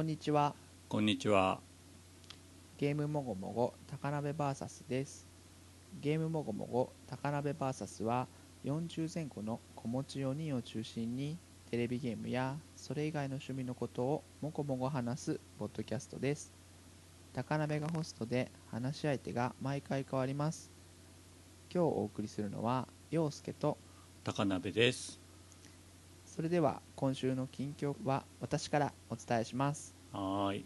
こんにちはこんにちは。ゲームもごもご高鍋 VS ですゲームもごもご高鍋 VS は40前後の子持ち4人を中心にテレビゲームやそれ以外の趣味のことをもごもご話すポッドキャストです高鍋がホストで話し相手が毎回変わります今日お送りするのは陽介と高鍋です。それでは今週の近況は私からお伝えしますはーい。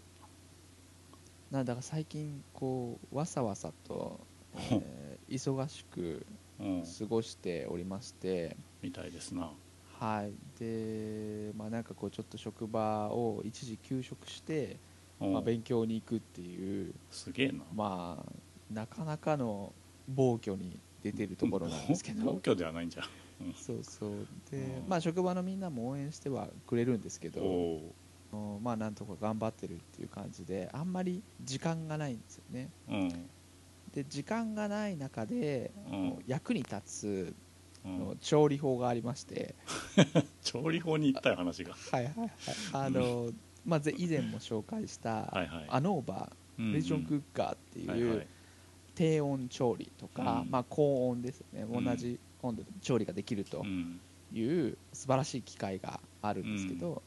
なんだか最近こうわさわさと、えー忙しくうん。過ごしておりまして、みたいですな。はいでまあなんかこうちょっと職場を一時休職して、うんまあ、勉強に行くっていうすげえな。まあなかなかの暴挙に出てるところなんですけ 暴ど挙ではないんじゃん。そうそう。でうん。まあ職場のみんなも応援してはくれるんですけどまあなんとか頑張ってるっていう感じであんまり時間がないんですよね。ー。うん。で時間がない中で、うん。役に立つ調理法がありまして、調理法に行ったよ話が。はいはいはい。あの、まあ、ぜ以前も紹介した、はいはい。アノーバうんーレジョンクッカーっていう、低温調理とか、うん。まあ、高温ですよね。うん同じ温度で調理ができるとうん。いう素晴らしい機械があるんですけど、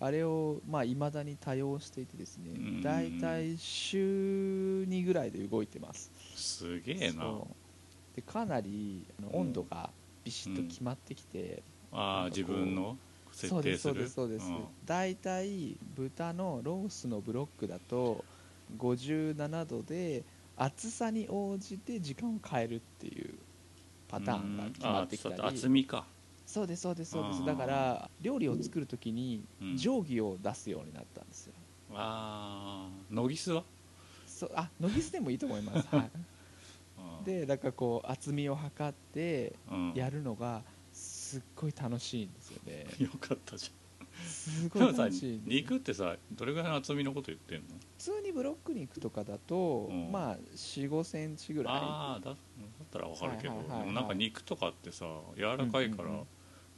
あれをいまあ、未だに多用していてですね、うん。だいたい週2ぐらいで動いてます。すげえな。でかなりあの温度がビシッと決まってきて、ああ、自分の設そうですそう定する。ですそうです、ん。だいたい豚のロースのブロックだと57度で厚さに応じて時間を変えるっていうパターンが決まってきたり、厚みか。そうですそうですそうです。だから料理を作るときにうん。定規を出すようになったんですよ、ああ、ノギスは？そうあノギスでもいいと思います、はい、うん、でだからこう厚みを測ってうん、やるのがすっごい楽しいんですよね。よかったじすゃごん。でもさい楽しい肉ってさどれぐらいの厚みのこと言ってんの？普通にブロック肉とかだと、うん。まあ4 5センチぐらい。ああだだったらわかるけど、はいはいはいはい。でもなんか肉とかってさ柔らかいから、うんうん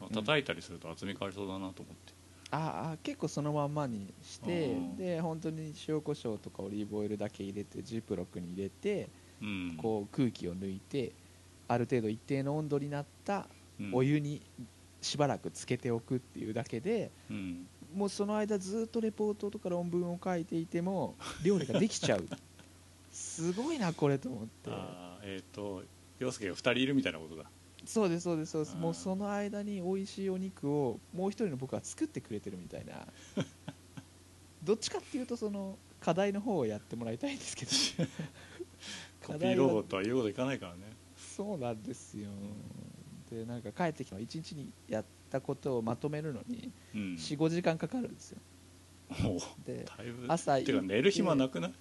うん。叩いたりすると厚み変わりそうだなと思って、ああ結構そのまんまにしてうん。で本当に塩コショウとかオリーブオイルだけ入れてジップロックに入れてうん。こう空気を抜いてある程度一定の温度になったうん。お湯にしばらくつけておくっていうだけでうん。もうその間ずっとレポートとか論文を書いていても料理ができちゃう。すごいなこれと思って。あーえっ、と陽介が2人いるみたいなことだ。そうですそうですそうです。もうその間に美味しいお肉をもう一人の僕は作ってくれてるみたいな。どっちかっていうとその課題の方をやってもらいたいんですけど。コピーロボットは言うこといかないからね。そうなんですよ。でなんか帰ってきた1日にやったことをまとめるのにうん。45時間かかるんですよ。で朝て。か寝る暇なくない？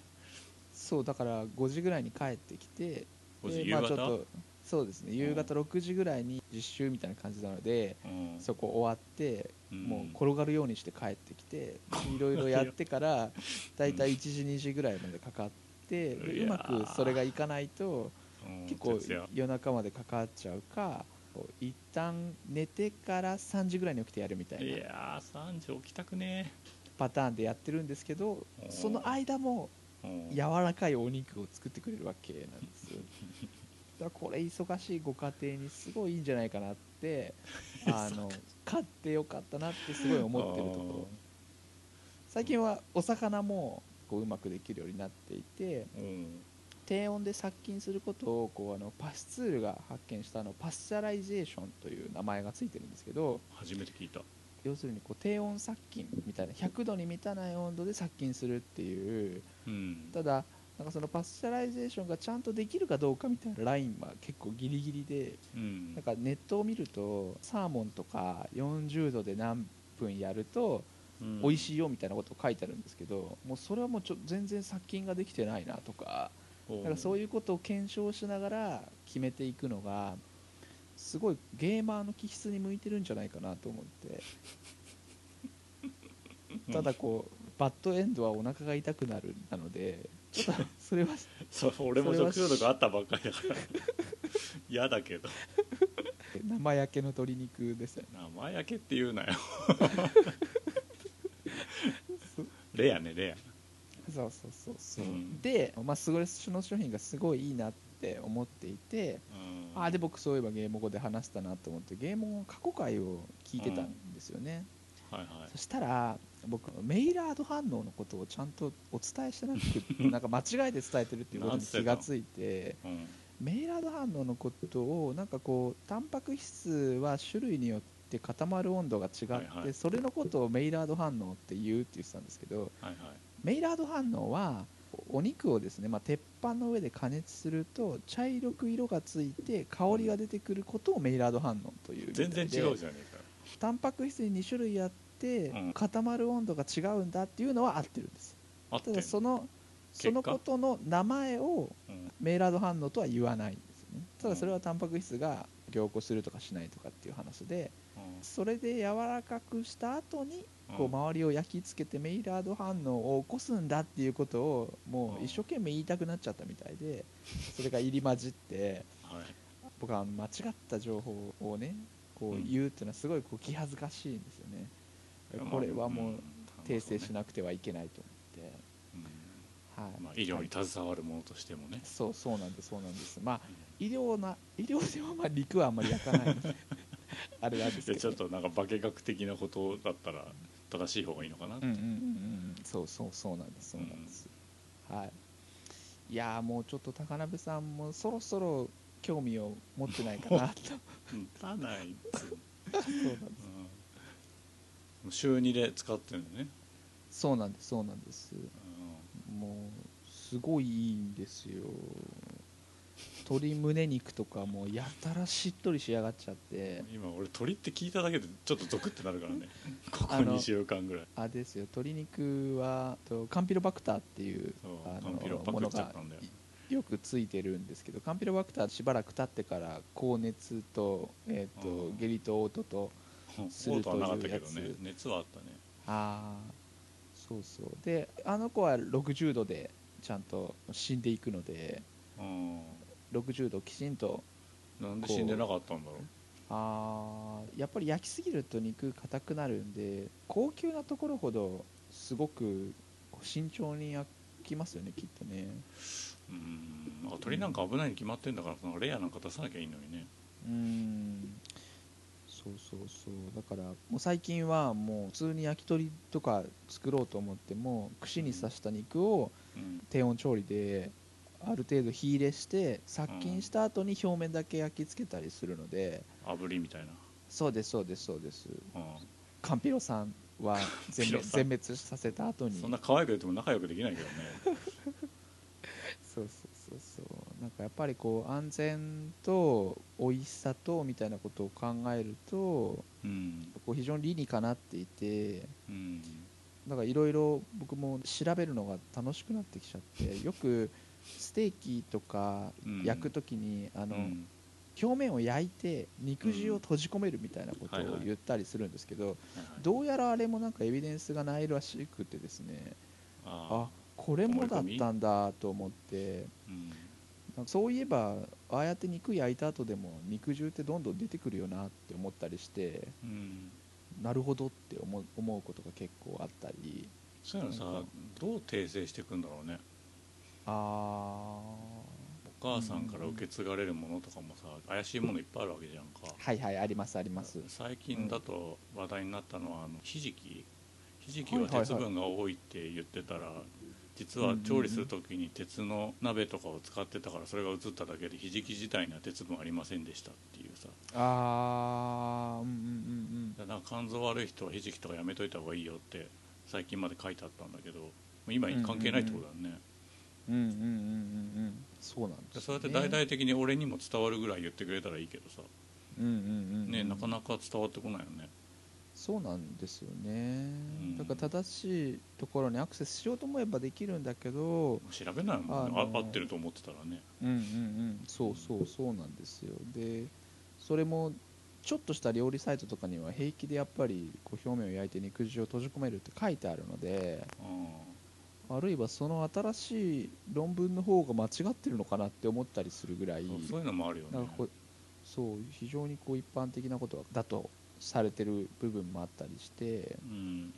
そうだから5時ぐらいに帰ってきて5時で夕方、まあちょっとそうですね。夕方6時ぐらいに実習みたいな感じなのでうん。そこ終わってうん。もう転がるようにして帰ってきていろいろやってからだいたい1時2時ぐらいまでかかってでいうやまーくそれがいかないとうん結構徹夜夜中までかかっちゃうかこう一旦寝てから3時ぐらいに起きてやるみたいいなやー3時起きたくねパターンでやってるんですけどうん。その間も柔らかいお肉を作ってくれるわけなんですよ。だからこれ忙しいご家庭にすごいいいんじゃないかなって あの買ってよかったなってすごい思ってるところ。最近はお魚もこううまくできるようになっていてうん。低温で殺菌することをこうあのパスツールが発見したあの pasteurization という名前がついてるんですけど初めて聞いた要するにこう低温殺菌みたいな100度に満たない温度で殺菌するっていう。うん。ただなんかその pasteurization がちゃんとできるかどうかみたいなラインは結構ギリギリでうん。なんかネットを見るとサーモンとか40度で何分やるとうん。美味しいよみたいなことを書いてあるんですけどもうそれはもうちょ全然殺菌ができてないなとかおうなんかそういうことを検証しながら決めていくのがすごいゲーマーの気質に向いてるんじゃないかなと思って。ただこうバッドエンドはお腹が痛くなるなのでちょっとそれは そう俺も食中毒あったばっかりだから。嫌だけど。生焼けの鶏肉ですよね。生焼けって言うなよ。レアねレそうそうそうそう、うん。で、まあ、すごいその商品がすごいいいなって思っていて、ア、うん、あで僕そういえばゲーム語で話したなと思ってゲーム語の過去回を聞いてたんですよね、はいはい。そしたら僕メイラード反応のことをちゃんとお伝えしてなくて なんか間違えて伝えてるっていうことに気がついてうん。メイラード反応のことをなんかこうタンパク質は種類によって固まる温度が違って、はいはい。それのことをメイラード反応って言うって言ってたんですけどはいはい。メイラード反応はお肉をですね、まあ、鉄板の上で加熱すると茶色く色がついて香りが出てくることをメイラード反応という全で。然違うじゃねえか。タンパク質に2種類あって、うん。固まる温度が違うんだっていうのは合ってるんです。ただそのそのことの名前をうん。メイラード反応とは言わないんですよね。ただそれはタンパク質が凝固するとかしないとかっていう話でうんそれで柔らかくした後にこううん周りを焼き付けてメイラード反応を起こすんだっていうことをもう一生懸命言いたくなっちゃったみたいでそれが入り混じってはい。僕は間違った情報をねこう言うっていうのはすごいこう気恥ずかしいんですよね。これはもう訂正しなくてはいけないと思って、うん。はい。まあ、医療に携わるものとしてもね、そうそうなんですそうなんです。まあ医療な 医療ではまあ肉はあんまり焼かない あれなんですけちょっとなんか化学的なことだったら正しい方がいいのかな、うんうんうんうん。そうそうそうなんですそうなんです、はい。いやーもうちょっと高鍋さんもそろそろ興味を持ってないかなと。うんたないっつうそうなんです。うん。週2で使ってるのね、そうなんですそうなんです。うもうすごいいいんですよ鶏胸肉とかもやたらしっとり仕上がっちゃって。ん今俺鳥って聞いただけでちょっとゾクってなるからね。ここあの2週間ぐらい。あれですよ鶏肉はとカンピロバクターっていうあのものがよよくついてるんですけどカンピロバクターしばらく経ってから高熱と,、えー、とうん。下痢と嘔吐とするオートはなかったけどね。熱はあったね。ああそうそう。であの子は60度でちゃんと死んでいくので。うん60度きちんとなんで死んでなかったんだろう？あーやっぱり焼きすぎると肉硬くなるんで高級なところほどすごく慎重に焼きますよねきっとね。うん。なんか鳥なんか危ないに決まってんだからそのレアなんか出さなきゃいいのにね。うーん。そうそうそう。だからもう最近はもう普通に焼き鳥とか作ろうと思っても串に刺した肉をうん。低温調理である程度火入れして殺菌した後に表面だけ焼き付けたりするので炙りみたいな。そうですそうですそうです。うん。カンピロさんは全滅全滅させた後に。そんな可愛く言っても仲良くできないけどね。そうそうそうそう。なんかやっぱりこう安全と美味しさとみたいなことを考えるとうん。こう非常に理にかなっていてうん。だからいろいろ僕も調べるのが楽しくなってきちゃってよくステーキとかうん。焼く時に、あのうん。表面を焼いて肉汁を閉じ込めるみたいなことを言ったりするんですけど、どうやらあれもなんかエビデンスがないらしくてですね。ああこれもだったんだと思って。そういえばああやって肉焼いた後でも肉汁ってどんどん出てくるよなって思ったりしてうん。なるほどって思う思うことが結構あったり。そういうのさどう訂正していくんだろうねあお母さんから受け継がれるものとかもさ怪しいものいっぱいあるわけじゃんか。ーはいはいありますあります。最近だと話題になったのはあのひじきひじきは鉄分が多いって言ってたら実は調理する時に鉄の鍋とかを使ってたからそれが映っただけでひじき自体には鉄分ありませんでしたっていうさ。あーうんうんうんだから肝臓悪い人はひじきとかやめといた方がいいよって最近まで書いてあったんだけど今関係ないってことだね、うんうんうんうんうんうんそうなんですよね。そうやって大々的に俺にも伝わるぐらい言ってくれたらいいけどさ、うんうんうんうん。ね、なかなか伝わってこないよね。そうなんですよね、ん。だから正しいところにアクセスしようと思えばできるんだけど調べないもんね、あ合ってると思ってたらね。うんうんうん。そうそうそうなんですよ。でそれもちょっとした料理サイトとかには平気でやっぱりこう表面を焼いて肉汁を閉じ込めるって書いてあるのでうあるいはその新しい論文の方が間違ってるのかなって思ったりするぐらいんそういうのもあるよね。そう非常にこう一般的なことだとされてる部分もあったりしてうん。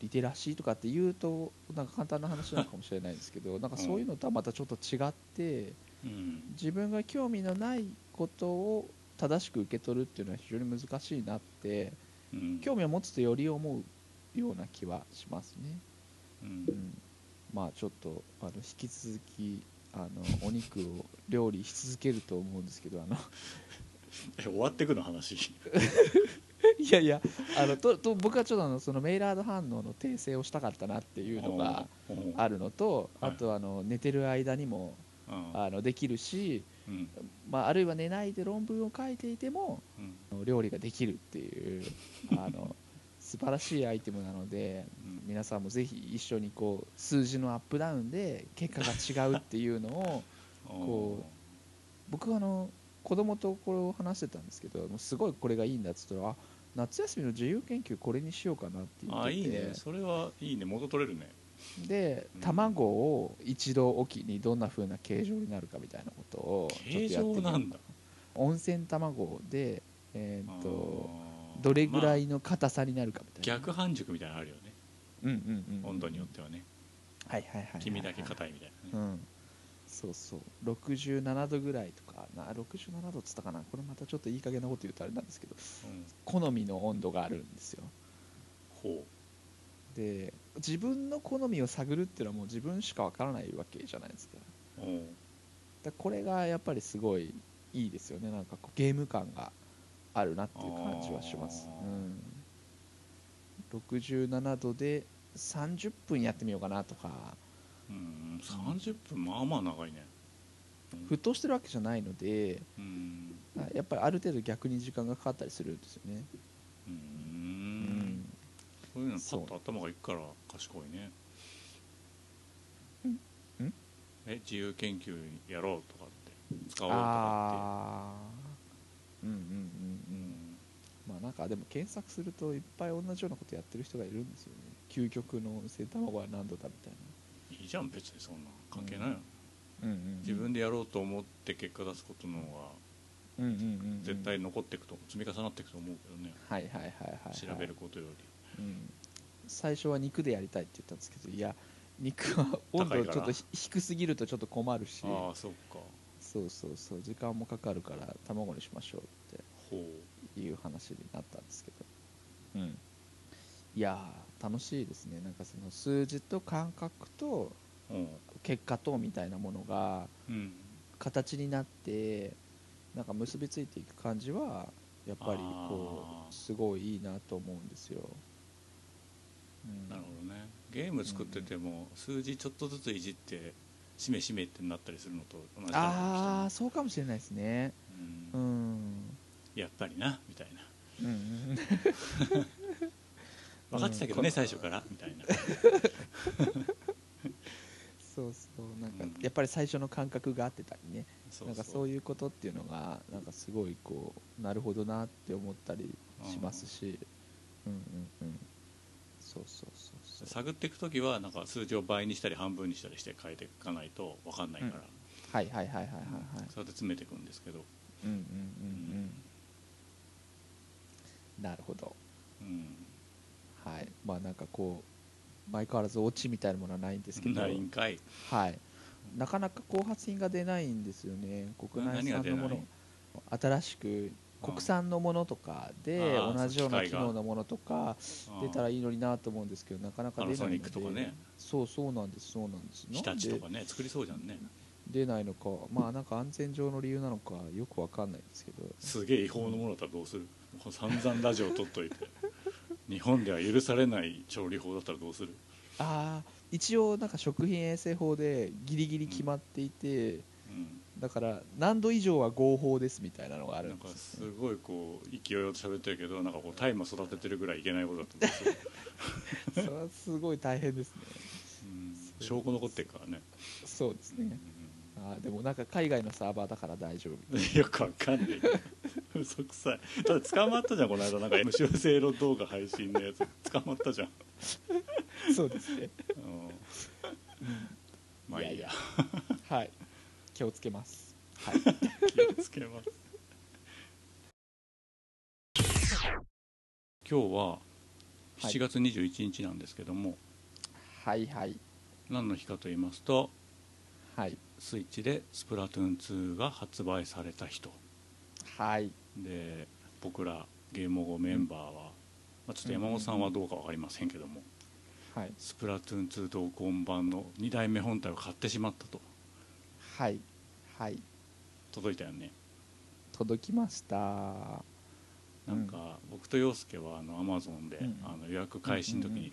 リテラシーとかって言うとなんか簡単な話なのかもしれないですけどなんかそういうのとはまたちょっと違ってうん。自分が興味のないことを正しく受け取るっていうのは非常に難しいなってうん。興味を持つとより思うような気はしますね。うん。うん、まあちょっとあの引き続きあのお肉を料理し続けると思うんですけどあの え終わってくの話？いやいやあのとと僕はちょっとあのそのメイラード反応の訂正をしたかったなっていうのがうんあるのとはい。あとあの寝てる間にもうん。あのできるし、うん。まあ、あるいは寝ないで論文を書いていてもうん。料理ができるっていうあの素晴らしいアイテムなのでうん。皆さんもぜひ一緒にこう数字のアップダウンで結果が違うっていうのを こ僕はあの子供とこれを話してたんですけどもうすごいこれがいいんだっつったらあ夏休みの自由研究これにしようかなって言ってて。あいいね。それはいいね。元取れるね。でうん。卵を一度おきにどんな風な形状になるかみたいなことをちょっ形とやってみよう。か状なんだ。温泉卵で、えーっとどれぐらまいの硬さになるかみたいな、あ逆半熟みたいなのあるよね。うんうんうんうん。温度によってはね。はいはいはいはい君だけ硬いみたいなね。うん。そうそう。67度ぐらいとかな。67度っつったかな。これまたちょっといい加減なこと言うとあれなんですけどうん。好みの温度があるんですよ。ほで自分の好みを探るっていうのはもう自分しかわからないわけじゃないですか。うおうだこれがやっぱりすごいいいですよね。なんかこうゲーム感があるなっていう感じはします、あうん、67度で30分やってみようかなとか。うん30分まあまあ長いね。沸騰してるわけじゃないのでうん。やっぱりある程度逆に時間がかかったりするんですよね。ううん。そういうのパッと頭がいくから賢いね。ん。ん？え自由研究やろうとかって。使おうとかああうんうんうんまあなんかでも検索するといっぱい同じようなことやってる人がいるんですよね。究極の温泉卵は何度だみたいいいじゃん別にそんな関係ないよ、なうんうんうん。自分でやろうと思って結果出すことの方が絶対残っていくと積み重なっていくと思うけどね、はいはいはいはい、はい、調べることより。うん、最初は肉でやりたいって言ったんですけどいや肉は温度ちょっとひ低すぎるとちょっと困るし。ああそっか。そうそうそう。時間もかかるから卵にしましょうっほていう話になったんですけど。うん。いやー楽しいですね。なんかその数字と感覚と結果とみたいなものがうん。形になってなんか結びついていく感じはやっぱりこうすごいいいなと思うんですよ、うん、なるほどね。ゲーム作ってても数字ちょっとずついじってしめしめってなったりするのと同じああそうかもしれないですね。ううんんやっぱりなみたいな。うんうん。分かってたけどね、うん。最初からみたいな。そうそう。なんかうん。やっぱり最初の感覚が合ってたりね。そうなんかそういうことっていうのがなんかすごいこうなるほどなって思ったりしますし。うん。うんうんそうそうそう探っていく時はなんか数字を倍にしたり半分にしたりして変えていかないと分かんないから、はいはいはいはいはいはい。そうやって詰めていくんですけど、うんうんうんうんなるほど。うん、はい。まあなんかこう相変わらずオチみたいなものはないんですけど。ないんかい。はい。なかなか後発品が出ないんですよね。国内産のもの。新しく国産のものとかで同じような機能のものとか出たらいいのになと思うんですけどなかなか出ないので。とかね。そうそうなんです。そうなんです。日立とかね作りそうじゃんね。出ないのか。まあなんか安全上の理由なのかよくわかんないんですけど。すげえ違法のものだったらどうする？もう散々ラジオ撮っといて日本では許されない調理法だったらどうする？ああ一応なんか食品衛生法でギリギリ決まっていて、うん。だから何度以上は合法ですみたいなのがあるなんかんですすごいこう勢いよく喋ってるけどなんかこうタイマー育ててるぐらいいけないことだったんですよ、それはすごい大変ですね。うん、証拠残ってるからね、そうですね、あーでもなんか海外のサーバーだから大丈夫。う んよくわかんない嘘くさい。だって捕まったじゃんこの間。なんか無修正路動画配信のやつ。捕まったじゃん、そうですね。うん、まあいいや。いやいはい。気をつけます。はい。気をつけます。今日ははい7月21日なんですけども、はい。はい何の日かと言いますとはい。スイッチで「スプラトゥーン2」が発売された日と。はいで僕らゲーム後メンバーは、まあ、ちょっと山本さんはどうか分かりませんけども、はい。スプラトゥーン2同梱版の2代目本体を買ってしまったと。はい。はい。届いたよね。届きました。なんか僕と陽介はあのアマゾンで、うん。あの予約開始の時に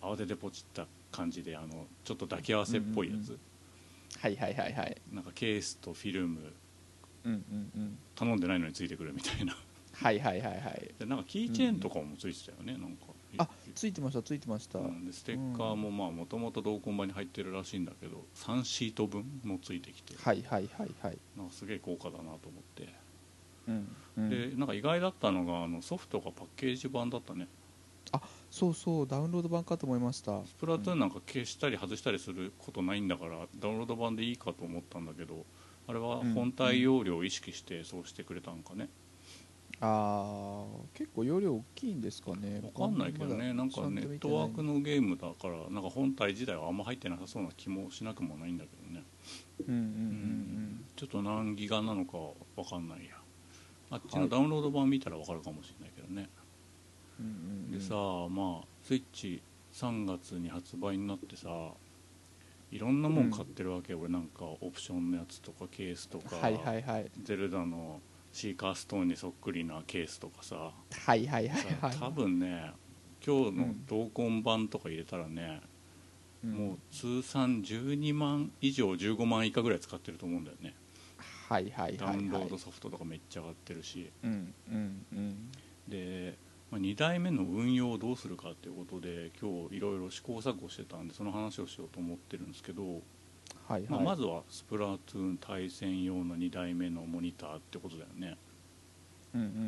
慌ててポチった感じであのちょっと抱き合わせっぽいやつ、はいはいはいはい。なんかケースとフィルム頼んでないのについてくるみたいな。はいはいはいはい。でなんかキーチェーンとかもついてたよね、なんか。あついてましたついてました、うん。でステッカーもまあもともと同梱版に入ってるらしいんだけど3シート分もついてきて。はいはいはいはい。なんかすげえ豪華だなと思って、うんうん。でなんか意外だったのがあのソフトがパッケージ版だったね。そうそう。ダウンロード版かと思いました。スプラトゥーンなんか消したり外したりすることないんだからダウンロード版でいいかと思ったんだけどあれは本体容量を意識してそうしてくれたんかね、あー結構容量大きいんですかね。わかんないけどね。なんかネットワークのゲームだからなんか本体自体はあんま入ってなさそうな気もしなくもないんだけどね。うんうんうんちょっと何ギガなのかわかんないや。あっちはい。のダウンロード版見たらわかるかもしれないけどね、うんうんうん。でさまあスイッチ3月に発売になってさいろんなもん買ってるわけ、俺なんかオプションのやつとかケースとか、はいはいはい。ゼルダのシーカーストーンにそっくりなケースとかさ。はいはいはいはい。多分ね今日の同梱版とか入れたらね、うん。もう通算12万以上15万以下ぐらい使ってると思うんだよね。はいはいダはいはい。ウンロードソフトとかめっちゃ上がってるし。うんうんうん。で、まあ、2代目の運用をどうするかっていうことで今日いろいろ試行錯誤してたんでその話をしようと思ってるんですけど、はいまあ、はい。まずはスプラトゥーン対戦用の2代目のモニターってことだよね。うんうんうんう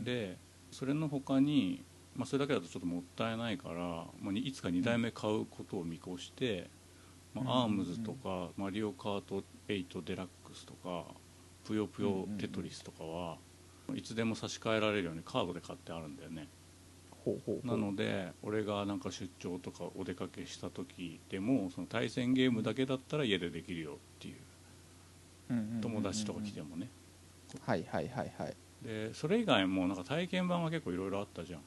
ん。でそれの他に、まあ、それだけだとちょっともったいないから、まあ、にいつか2代目買うことを見越して、まあ、アームズとか、マリオカート8デラックスとかぷよぷよテトリスとかはいつでも差し替えられるようにカードで買ってあるんだよね。なうので俺がなんか出張とかお出かけした時でもその対戦ゲームだけだったら家でできるよっていううんうんうんうん友達とか来てもね。はいはいはいはい。でそれ以外もなんか体験版が結構いろいろあったじゃん。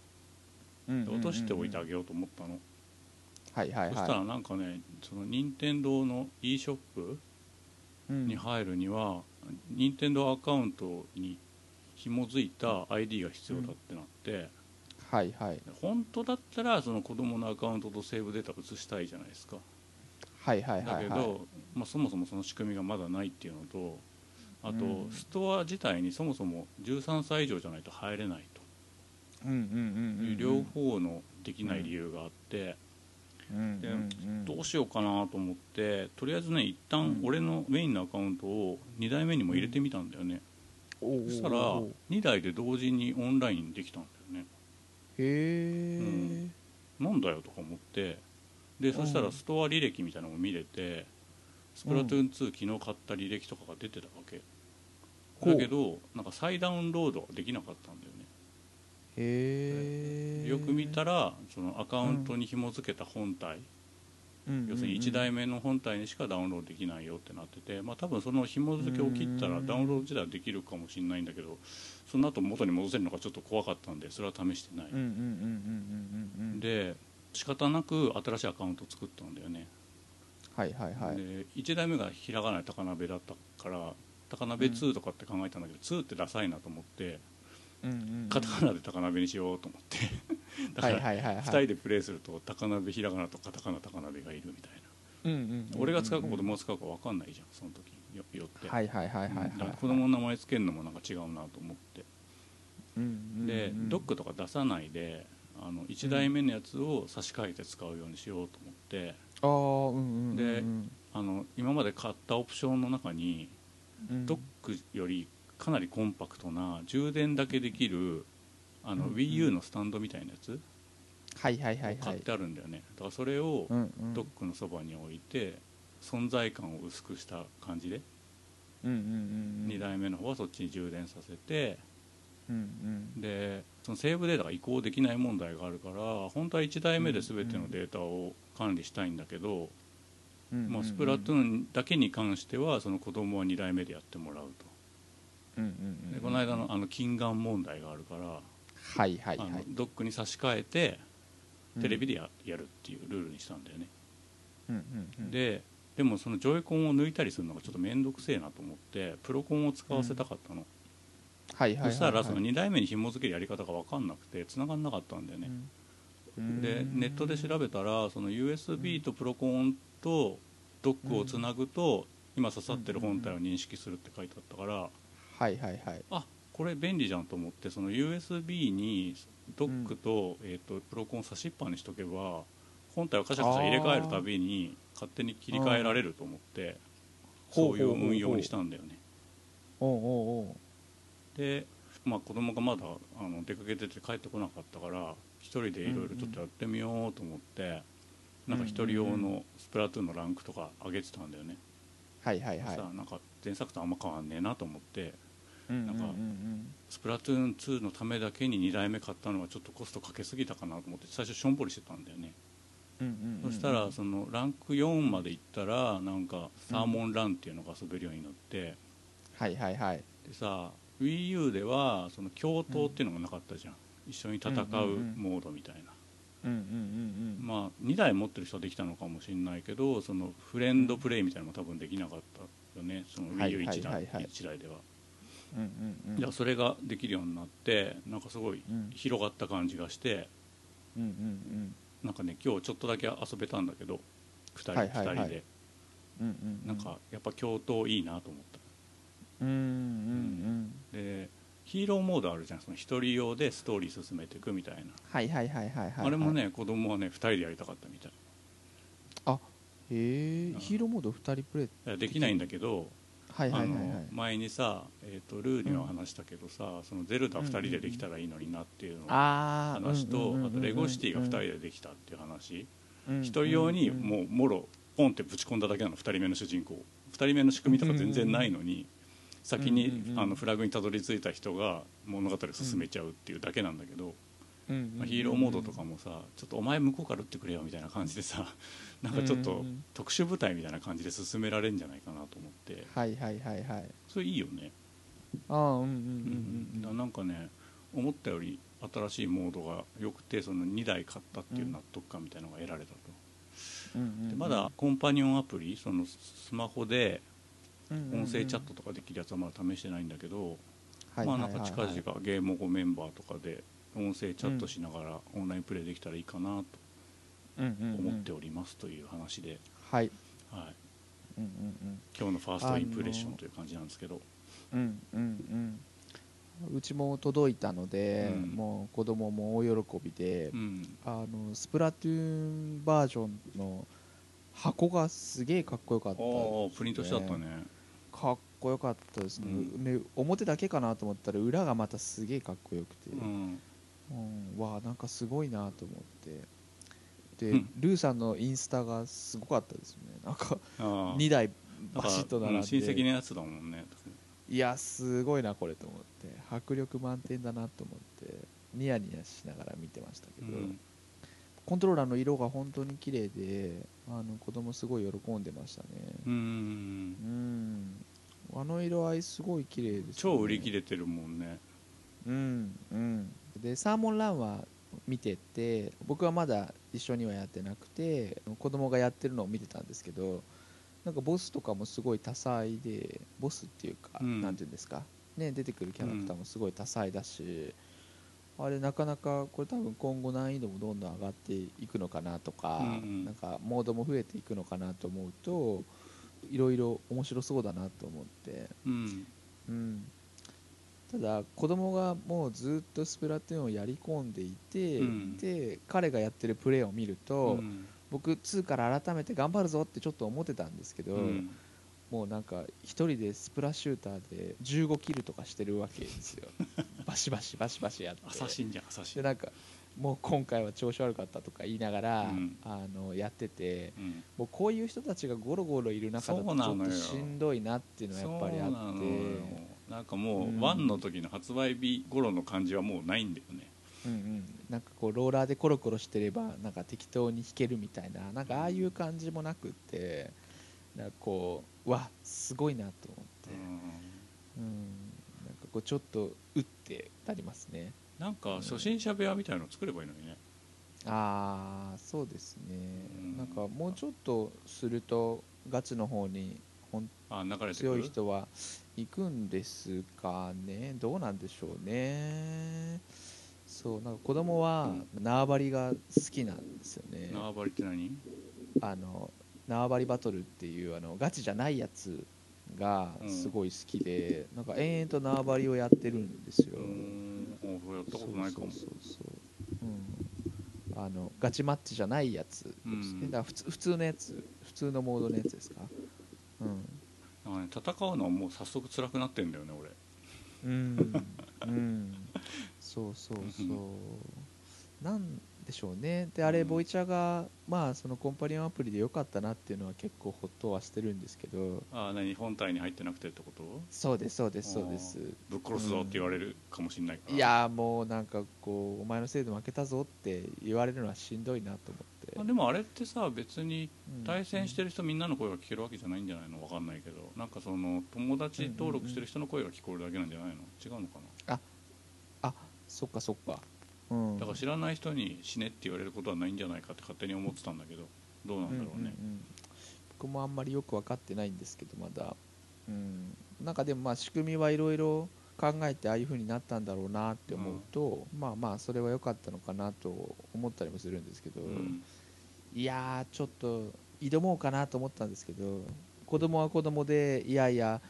うんうんうんうん。で落としておいてあげようと思ったの、はいはいはい。そしたらなんかねその任天堂の e ショップうん。に入るには、任天堂アカウントに紐づいた ID が必要だってなって、はいはい。本当だったらその子供のアカウントとセーブデータを移したいじゃないですか。はいはいはいはい。だけど、まあ、そもそもその仕組みがまだないっていうのとあと、うん。ストア自体にそもそも13歳以上じゃないと入れないと。いう両方のできない理由があって、でどうしようかなと思ってとりあえずね一旦うん俺のメインのアカウントを2台目にも入れてみたんだよね、そしたら2台で同時にオンラインできたんだよね。へえ。なんだよとか思って。でそしたうん。らストア履歴みたいなのも見れてスプラトゥーン2昨日買った履歴とかが出てたわけ。だけどなんか再ダウンロードができなかったんだよね。へえ。よく見たらそのアカウントに紐付けた本体、要するに1台目の本体にしかダウンロードできないよってなってて、まあ、多分その紐付けを切ったらうん。ダウンロード自体はできるかもしれないんだけどその後元に戻せるのがちょっと怖かったんでそれは試してない、うんうんうんうんうんうんうん。で仕方なく新しいアカウントを作ったんだよね、はいはいはい。で1台目がひらがな高鍋だったから高鍋2とかって考えたんだけど、2ってダサいなと思ってうんうんうんカタカナで高鍋にしようと思って。だかはいらはいはいはい。2人でプレイすると高鍋ひらがなとカタカナ高鍋がいるみたいな。うんうんうんうん俺が使うか子供が使うか分かんないじゃんその時。よよって、はいはいはいはいはいだから子供の名前つけるのもなんか違うなと思って、うんうんうんでドックとか出さないであの1台目のやつを差し替えて使うようにしようと思って。ああうん。であの今まで買ったオプションの中にうん。ドックよりかなりコンパクトな充電だけできるあのうん WiiU のスタンドみたいなやつはいはいはいはい。を買ってあるんだよね。だからそれをドックのそばに置いて存在感を薄くした感じでうんうんうん。うん2台目の方はそっちに充電させてうんうん。でそのセーブデータが移行できない問題があるから本当は1台目で全てのデータを管理したいんだけど、うんまあ、スプラトゥーンだけに関してはその子供は2台目でやってもらうと。うんうんうんでこの間のあの近眼問題があるから、はいはいはい。あのドックに差し替えてテレビでや,、やるっていうルールにしたんだよね、うんうんうん。ででもそのジョイコンを抜いたりするのがちょっと面倒くせえなと思ってプロコンを使わせたかったの、はいはいはいはい。そしたらその2台目に紐付けるやり方が分かんなくて繋がんなかったんだよね、うん。でネットで調べたらその USB とプロコンとドックをつなぐと今刺さってる本体を認識するって書いてあったからはいはいはい。あこれ便利じゃんと思ってその USB にドックと,、えー、とプロコンを差しっぱにしとけば本体をカシャカシャ入れ替えるたびに勝手に切り替えられると思ってそういう運用にしたんだよね。おうおうおう。で、まあ、子供がまだあの出かけてて帰ってこなかったから一人でいろいろちょっとやってみようと思って、なんか一人用のスプラトゥーンのランクとか上げてたんだよね、はいはいはい。さあなんか前作とあんま変わんねえなと思ってうんなんかスプラトゥーン2のためだけに2台目買ったのはちょっとコストかけすぎたかなと思って最初しょんぼりしてたんだよね、そしたらそのランク4まで行ったらなんかサーモンランっていうのが遊べるようになって、はいはいはい。でさ WiiU ではその共闘っていうのがなかったじゃん、一緒に戦うモードみたいな、まあ2台持ってる人はできたのかもしれないけどそのフレンドプレイみたいなのも多分できなかったよね。そのはい WiiU1 台,、はいはいはい一台では、うんうんうん。それができるようになってなんかすごいうん。広がった感じがして、うんうんなんかね今日ちょっとだけ遊べたんだけど2人,、はいはいはい。二人で。うんうんうん。なんかやっぱ共闘いいなと思った。うんうんうんでヒーローモードあるじゃん。その一人用でストーリー進めていくみたいな、はいはいはいはいはいあれもね子供はね2人でやりたかったみたい。へえ。うん。ヒーローモード2人プレイできないんだけど、はいはいはいはい。あの前にさ、えー、とルーには話したけどさ、そのゼルダ2人でできたらいいのになっていうの話と、うんうんうんうんあとレゴシティが2人でできたっていう話、うん。一人用にもうもろポンってぶち込んだだけなの2人目の主人公。2人目の仕組みとか全然ないのに、先に、うんうんうん。あのフラグにたどり着いた人が物語を進めちゃうっていうだけなんだけど、まあヒーローモードとかもさちょっとお前向こうから撃ってくれよみたいな感じでさ なんかちょっとうんうんうん。特殊部隊みたいな感じで進められるんじゃないかなと思って。はいはいはいはい。それいいよね、ああうんうんうんうんだからなんかね思ったより新しいモードが良くてその2台買ったっていう納得感みたいなのが得られたと、うんうんうん。でまだコンパニオンアプリそのスマホでうんうんうん。音声チャットとかできるやつはまだ試してないんだけど、まあなんか近々ゲーム後メンバーとかで音声チャットしながらオンラインプレイできたらいいかなとうんうんうん思っておりますという話で、はい。はい、うんうん今日のファーストインプレッションという感じなんですけど、うんうんうん。うんうちも届いたので、うん。もう子供も大喜びで、うん。あのスプラトゥーンバージョンの箱がすげえかっこよかったああプリントしてあったね。かっこよかったですね,、うん。ね表だけかなと思ったら裏がまたすげえかっこよくて、うんうん、わあなんかすごいなと思って。で、うん。ルーさんのインスタがすごかったですね。なんかああ。2台だバシッと並んで、うん親戚のやつだもんねいやすごいなこれと思って。迫力満点だなと思ってニヤニヤしながら見てましたけど、うん。コントローラーの色が本当に綺麗であの子供すごい喜んでましたね。うん。うん。あの色合いすごい綺麗です、ね、超売り切れてるもんね。うんうんでサーモンランは見てて僕はまだ一緒にはやってなくて子供がやってるのを見てたんですけどなんかボスとかもすごい多彩でボスっていうか、うん。なんていうんですか、ね、出てくるキャラクターもすごい多彩だし、あれなかなかこれ多分今後難易度もどんどん上がっていくのかなとか、うんうん。なんかモードも増えていくのかなと思うといろいろ面白そうだなと思って。うん。うん、ただ子供がもうずっとスプラトゥーンをやり込んでいて、うん。で彼がやってるプレーを見ると、うん。僕2から改めて頑張るぞってちょっと思ってたんですけど、うん。もうなんか1人でスプラシューターで15キルとかしてるわけですよ。バシバシバシバシやって。アサシンじゃんアサシンでなんかもう今回は調子悪かったとか言いながら、うん。あのやっててうん。もうこういう人たちがゴロゴロいる中だとちょっとしんどいなっていうのはやっぱりあって。なんかもう、うん。ワンの時の発売日頃の感じはもうないんだよね。うんうん、なんかこうローラーでコロコロしてればなんか適当に弾けるみたいななんかああいう感じもなくってなんかこううわすごいなと思って、うん、なんかこうちょっと打ってなりますね。なんか初心者部屋みたいの作ればいいのにね。ああそうですね、うん。なんかもうちょっとするとガチの方に本あ流れ強る？い人は行くんですかね。どうなんでしょうね。そうなんか子供は縄張りが好きなんですよね。縄張りって何？あの縄張りバトルっていうあのガチじゃないやつがすごい好きで、なんか延々と縄張りをやってるんですよ、うーんやったことないかも。そうそうそうそう、うん、あのガチマッチじゃないやつですね、うん。だから普通普通のやつ普通のモードのやつですか？うんなんかね戦うのはもう早速辛くなってんだよね俺。うん、うん、そうそうそう。なんでしょうね。であれうん。ボイチャがまあそのコンパニオンアプリで良かったなっていうのは結構ほっとはしてるんですけど。あ何本体に入ってなくてってこと？そうですそうですそうです。ぶっ殺すぞって言われるかもしれないから、いやーもうなんかこうお前のせいで負けたぞって言われるのはしんどいなと思でもあれってさ別にうん。対戦してる人みんなの声が聞けるわけじゃないんじゃないの？わかんないけど。なんかその友達登録してる人の声が聞こえるだけなんじゃないの？違うのかあそっかそっか。うん。なだから知らない人に死ねって言われることはないんじゃないかって勝手に思ってたんだけど。どうなんだろうね。んんん僕もあんまりよく分かってないんですけどまだ。うん。なんかでもまあ仕組みはいろいろ考えてああいう風になったんだろうなって思うと、まあまあそれは良かったのかなと思ったりもするんですけど、うんいやーちょっと挑もうかなと思ったんですけど子供は子供でいやいや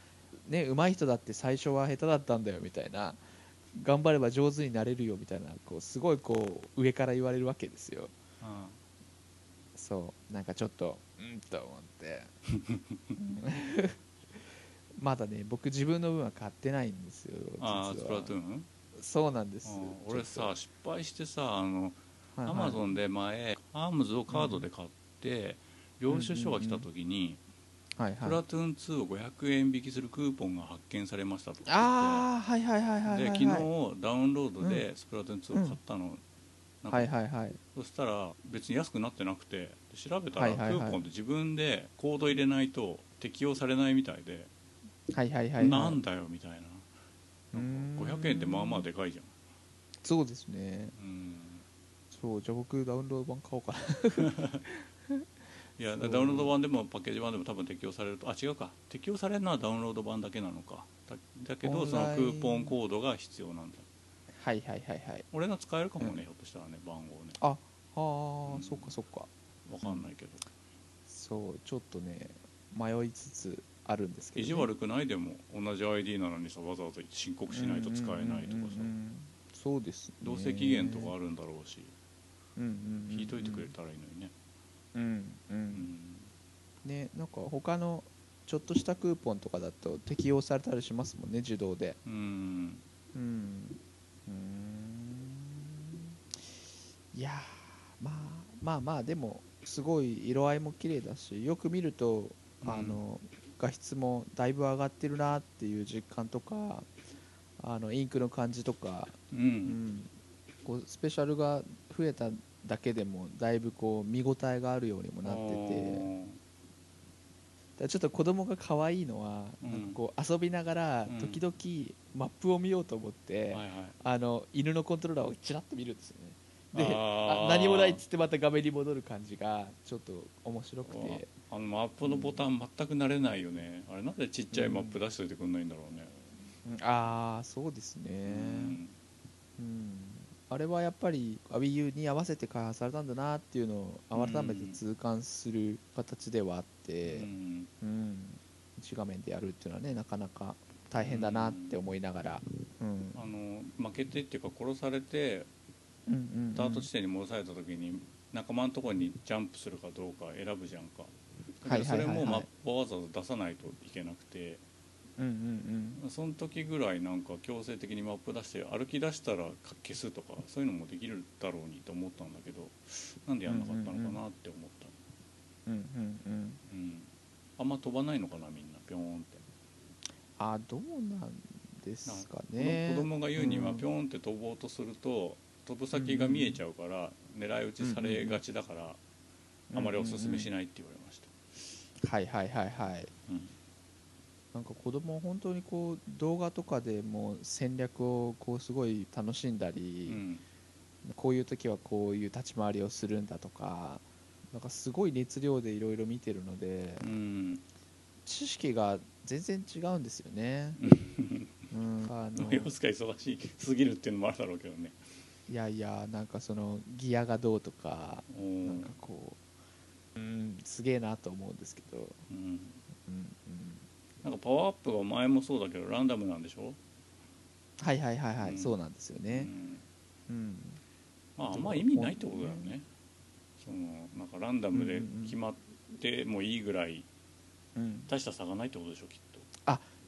ね上手い人だって最初は下手だったんだよみたいな頑張れば上手になれるよみたいなこうすごいこう上から言われるわけですよ。あそうなんかちょっとうんと思って。まだね僕自分の分は買ってないんですよああスプラトゥーン？そうなんです。俺さ失敗してさあのアアマゾンで前アームズをカードで買って領収書が来た時にはいはい。スプラトゥーン2を500円引きするクーポンが発見されましたとかああはいはいはいはいはいで昨日ダウンロードでスプラトゥーン2を買ったの、なんかはいはいはい。そしたら別に安くなってなくてで調べたらクーポンって自分でコード入れないと適用されないみたいで、はいはいはいはい。なんだよみたいな。なんかうーん。500円ってまあまあでかいじゃん。そうですね。うんそうじゃあ僕ダウンロード版買おうかな。いやダウンロード版でもパッケージ版でも多分適用されるとあ違うか。適用されるのはダウンロード版だけなのか。だだけどそのクーポンコードが必要なんだ。はいはいはいはい。俺の使えるかもね、うん。ひょっとしたらね番号ね。あはあ、うん。そっかそっか。わかんないけど、そうちょっとね迷いつつあるんですけど、ね、意地悪くないでも同じ ID なのにさわざわざ申告しないと使えないとかさ。そうです、ね、どうせ期限とかあるんだろうし引いといてくれたらいいのにね。うんううん。んねなんか他のちょっとしたクーポンとかだと適用されたりしますもんね自動で。うん。うん。うーん。いやーまあまあまあでもすごい色合いも綺麗だしよく見るとうん。あの、画質もだいぶ上がってるなっていう実感とかあのインクの感じとか、ううんん、こうスペシャルが増えただけでもだいぶこう見応えがあるようにもなってて。ちょっと子供が可愛いのは、うん。なんかこう遊びながらうん。時々マップを見ようと思って、はいはい。あの犬のコントローラーをちらっと見るんですよね。であ何もないっつってまた画面に戻る感じがちょっと面白くて。あのマップのボタン全く慣れないよね。あれなんでちっちゃいマップ出しといてくんないんだろうね。うん。ああそうですね。うん。うんあれはやっぱり WiiU に合わせて開発されたんだなっていうのを改めて痛感する形ではあって、うん。うん、一画面でやるっていうのはねなかなか大変だなって思いながら、うん。あの負けてっていうか殺されてスタート地点に戻された時に仲間のところにジャンプするかどうか選ぶじゃんか。だけどそれもマップをわざわざ出さないといけなくてうんうんうん。その時ぐらいなんか強制的にマップ出して歩き出したら消すとかそういうのもできるだろうにと思ったんだけどなんでやんなかったのかなって思ったうんうんうん。うんあんま飛ばないのかなみんなピョーンって。あどうなんですかね。子供が言うにはうん。ピョーンって飛ぼうとすると飛ぶ先が見えちゃうから狙い撃ちされがちだからあまりおすすめしないって言われました、はいはいはいはい。うんなんか子供本当にこう動画とかでもう戦略をこうすごい楽しんだうり、ん。こういう時はこういう立ち回りをするんだとかなんかすごい熱量でいろいろ見てるのでうん。知識が全然違うんですよね。うん、あの洋介忙しすぎるっていうのもあるだろうけどね。いやいやなんかそのギアがどうとかうん。なんかこううんすげえなと思うんですけど、うんうんなんかパワーアップが前もそうだけどランダムなんでしょ、うん、はいはいはいはい、うん。そうなんですようね。ん。うん。まああんま意味ないってことだよね。そのなんかランダムで決まってもいいぐらいうん、大した差がないってことでしょ？きっと。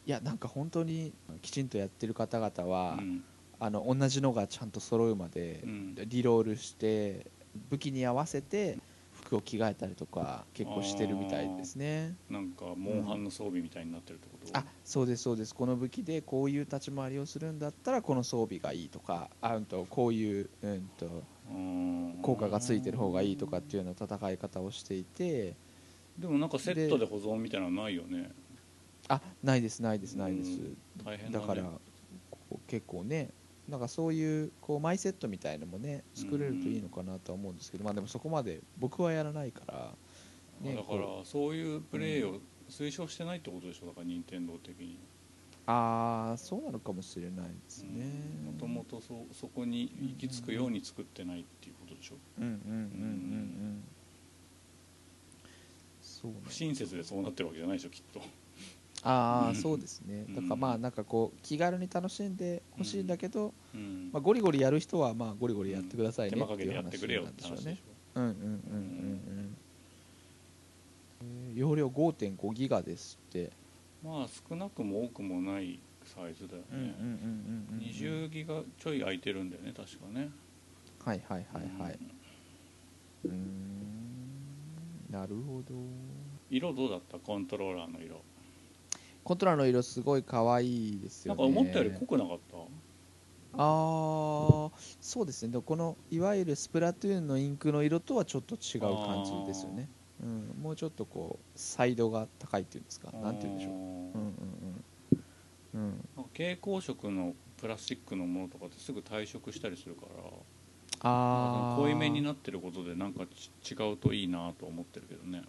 いやなんか本当にきちんとやってる方々は、うん。あの同じのがちゃんと揃うまでうん。リロールして武器に合わせて服を着替えたりとか結構してるみたいですね。なんかモンハンの装備みたいになってるってこと、あそうですそうです。この武器でこういう立ち回りをするんだったらこの装備がいいとかあうんとこういう、うん、とうん。効果がついてる方がいいとかっていうような戦い方をしていて。でもなんかセットで保存みたいなのないよね。あないですないですないです。うん。大変だ,、ね、だから結構ねなんかそういうこうマイセットみたいのもね作れるといいのかなとは思うんですけど、まあでもそこまで僕はやらないから、ね、だからそういうプレーを推奨してないってことでしょ？だから任天堂的に。ああそうなのかもしれないですね。もともとそそこに行き着くように作ってないっていうことでしょ？うんうんうんうんうんそうね不親切でそうなってるわけじゃないでしょきっとああ、うんそうですね。うんだからまあなんかこう気軽に楽しんでほしいんだけど、うんまあ、ゴリゴリやる人はまあゴリゴリやってください手ねっていう間かけてやってくれよって話なんでしょうね。うんうんうんうん。うんえー容量5.5ギガですって。まあ少なくも多くもないサイズだよね、ん20ギガちょい空いてるんだよね確かね。はいはいはいはい。うん。なるほど。色どうだった？コントローラーの色コントラーの色すごい可愛いですよね。なんか思ったより濃くなかった？あーそうですね。でもこのいわゆるスプラトゥーンのインクの色とはちょっと違う感じですよね、うん、もうちょっとこうサイドが高いっていうんですか？なんて言うんでしょう。うんうんうんうん。蛍光色のプラスチックのものとかってすぐ退色したりするからああ濃いめになってることでなんかち違うといいなと思ってるけどね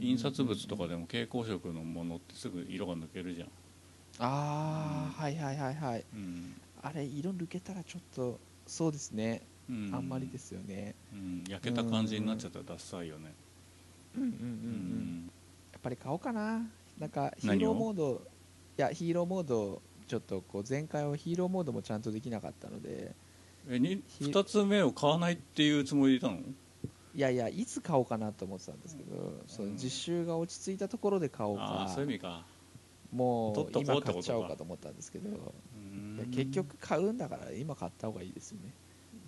印刷物とかでも蛍光色のものってすぐ色が抜けるじゃん、ああはいはいはいはい。うん。あれ色抜けたらちょっとそうですね、うん、あんまりですよね。うん、焼けた感じになっちゃったらダッサいよね。うんうんうんううん。んやっぱり買おうかな。なんかヒーローモードいやヒーローモードちょっとこう前回はヒーローモードもちゃんとできなかったので。えにひ2つ目を買わないっていうつもりでいたの？いやいやいつ買おうかなと思ってたんですけど、その実習が落ち着いたところで買おうああかそういう意味か。もう取っとこう今ってことか。買っちゃおうかと思ったんですけど、結局買うんだから今買った方がいいですよね。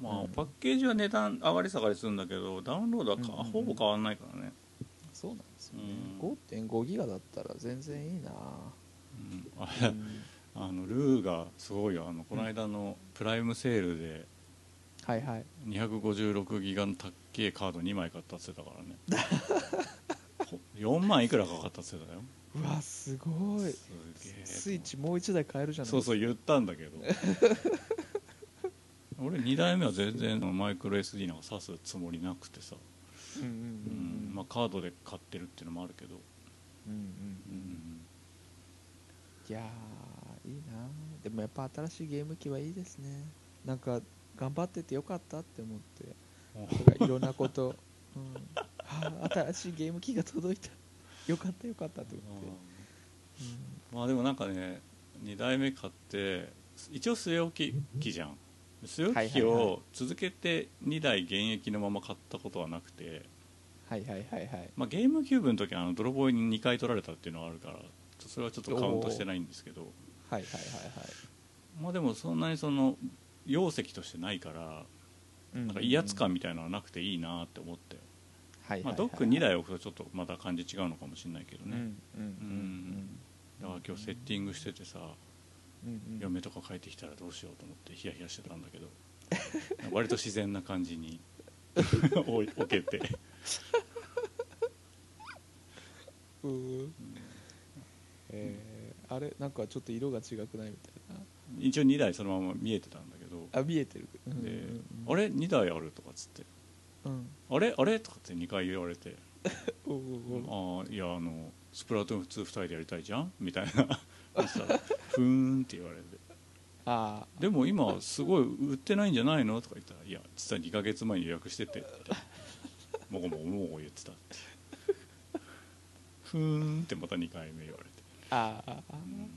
まあうんパッケージは値段上がり下がりするんだけどダウンロードはか、うんうんうんほぼ変わんないからね、そうなんですよね、うん。5.5ギガだったら全然いいな。うん、あれうん。あのルーがすごいよ。あのこの間のプライムセールではいはい。256ギガのたっけえカード2枚買ったって言ってたからね。ほ4万いくらかかったって言ってたよ。うわすごい。すげえスイッチもう1台買えるじゃない。そうそう言ったんだけど。俺2台目は全然マイクロ SD なんか挿すつもりなくてさ、まあ、カードで買ってるっていうのもあるけど、うんうんうん。うん。いやーいいなでもやっぱ新しいゲーム機はいいですね。なんか頑張っててよかったって思っていろんなこと、うん。はあ、新しいゲーム機が届いた。よかったよかったと思って、まあでもなんかね2台目買って一応据え置き機じゃん。据え置き機はいはいはいを続けて2台現役のまま買ったことはなくて、はいはいはいはい。まあ、ゲームキューブの時はあの泥棒に2回取られたっていうのはあるからそれはちょっとカウントしてないんですけど。はいはいはい。まあでもそんなにその容積としてないからはいなんか威圧感みたいなのはなくていいなって思って、はいまあ、ドック2台置くとちょっとまた感じ違うのかもしれないけどね、だから今日セッティングしててさ嫁とか帰ってきたらどうしようと思ってヒヤヒヤしてたんだけど 割と自然な感じに 置けて。うん。えーあれなんかちょっと色が違くないみたい一応2台そのまま見えてたんだけどなあ見えてる。うん。でうん「あれ？2台ある?」とかっつって。うん「あれ？あれ?」とかって2回言われて。うんうんう。んああいやあのスプラトゥーン2 2人でやりたいじゃん？みたいな。そしたら「ふーん」って言われて。あ「でも今すごい売ってないんじゃないの?」とか言ったら「いや実は2ヶ月前に予約してて」って。もごもごもご言ってたって「ふーん」ってまた2回目言われて、あああうん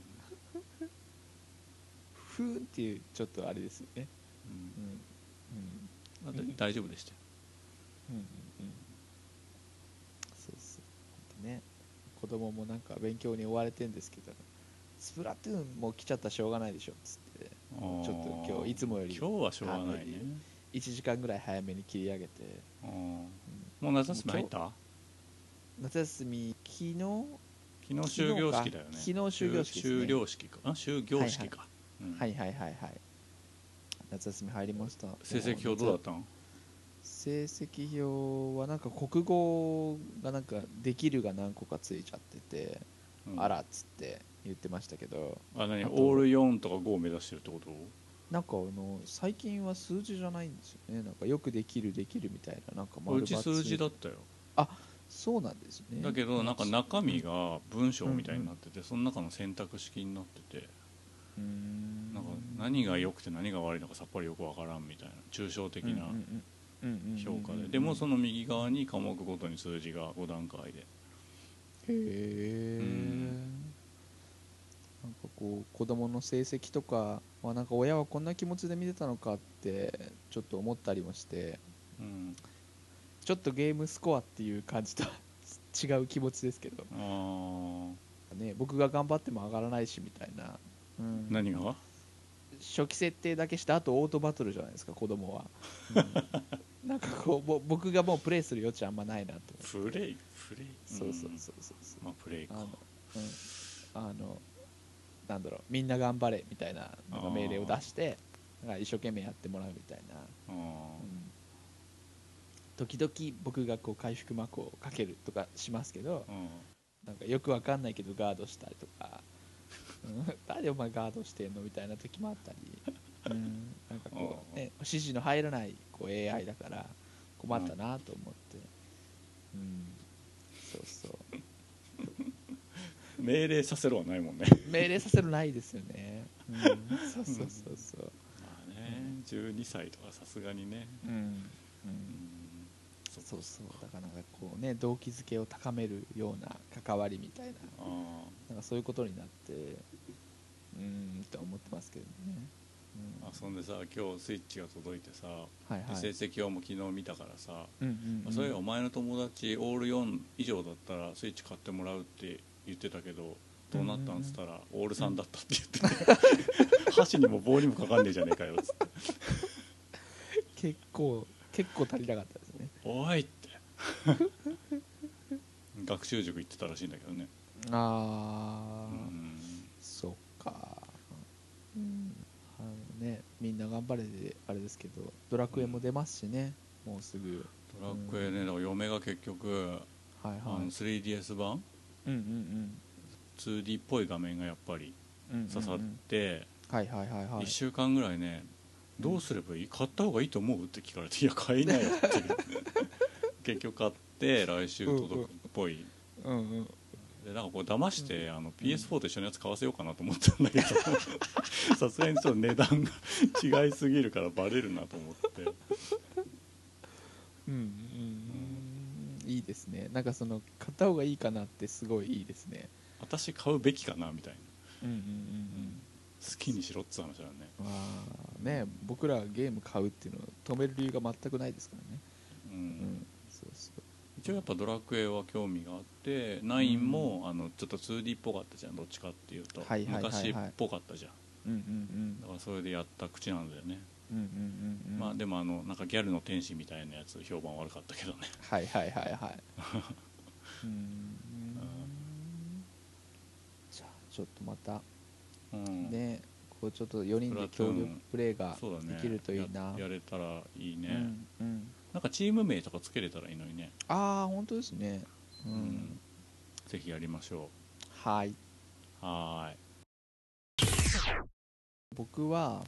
ふーんっていうちょっとあれですよね。うん。うん。大丈夫でしたよ。うんうんうん。そうそう。ね。子供もなんか勉強に追われてんですけどスプラトゥーンも来ちゃったらしょうがないでしょっつって。ちょっと今日いつもより今日はしょうがないね。1時間ぐらい早めに切り上げて、あー。もう夏休み入った？夏休み昨日？昨日終業式だよね。昨日終業式ね。終了式か。あ終業式か、うん。はいはいはいはい。夏休み入りました。成績表どうだったん成績表はなんか国語がなんかできるが何個かついちゃってて、うん。あらっつって言ってましたけど。あ何？オール4とか5を目指してるってこと？なんかあの最近は数字じゃないんですよね。なんかよくできるできるみたいななんかうち数字だったよ。そうなんですね。だけどなんか中身が文章みたいになっててその中の選択式になっててなんか何が良くて何が悪いのかさっぱりよくわからんみたいな抽象的な評価で。でもそのの右側に科目ごとに数字が5段階で。へえ、うんなんかこう子供の成績とかはなんか親はこんな気持ちで見てたのかってちょっと思ったりもして。うん。ちょっとゲームスコアっていう感じとは違う気持ちですけど、あー。ね、僕が頑張っても上がらないしみたいな、うん。何が？初期設定だけしたあとオートバトルじゃないですか子供は、うん。なんかこうもう僕がもうプレイする余地あんまないなとプレイ？プレイ？そうそうそうそうそう。まあプレイか。あの、うん、あのなんだろうみんな頑張れみたいななんか命令を出してなんか一生懸命やってもらうみたいな、あうん。時々僕がこう回復幕をかけるとかしますけどーうん。なんかよくわかんないけどガードしたりとか、うん、誰でお前ガードしてんのみたいな時もあったり、うん、なんかこう、ね、指示の入らないこう AI だから困ったなと思って、うん、そうそう。命令させろはないもんね。命令させるないですよね、うん、そうそうそうそう、まあね12歳とかさすがにね。うんうん。うんそうそう。だからなんかこうね動機づけを高めるような関わりみたいな。あなんかそういうことになってうーんと思ってますけどね、うん。あそんでさ今日スイッチが届いてさ、はいはい。成績表も昨日見たからさ、うんうんうん。それお前の友達オール4以上だったらスイッチ買ってもらうって言ってたけどどうなったんっつったら、オール3だったって言ってて。箸にも棒にもかかんねえじゃねえかよっつって。結構結構足りなかったです。ねおいって。学習塾行ってたらしいんだけどね。ああ、うん。そっか。うん。あのねみんな頑張れであれですけどドラクエも出ますしね、もうすぐ。ドラクエねだから嫁が結局、はいはい。あの 3DS 版？うんうん 2D っぽい画面がやっぱりうんうんうん。刺さって、はいはいはいはい。1週間ぐらいねどうすればいい？買った方がいいと思う？って聞かれて「いや買いなよ」っていう。結局買って来週届くっぽい。うんうん。でなんかこう騙して、あの PS4 と一緒のやつ買わせようかなと思ったんだけど。さすがにちょっと値段が違いすぎるからバレるなと思って。うんうんうん。いいですね。なんかその買った方がいいかなってすごいいいですね。私買うべきかなみたいな。うんうんうん好きにしろっつう話だよね。うんまあね僕らがゲーム買うっていうのを止める理由が全くないですからね。うん、うんそうそう。一応やっぱドラクエは興味があって9も、あのちょっと 2D っぽかったじゃんどっちかっていうと、はいはいはいはい。昔っぽかったじゃん。うんうんだからそれでやった口なんだよね、うんうんうんうん。うんまあでもあのなんかギャルの天使みたいなやつ評判悪かったけどね。はいはいはいはい。うん。じゃあちょっとまた。うん。ねこうちょっと4人で協力プレーができるといいな。ややれたらいいね、うんうん、なんかチーム名とかつけれたらいいのにね。ああ本当ですね。うん、うん。ぜひやりましょはい、うは僕は、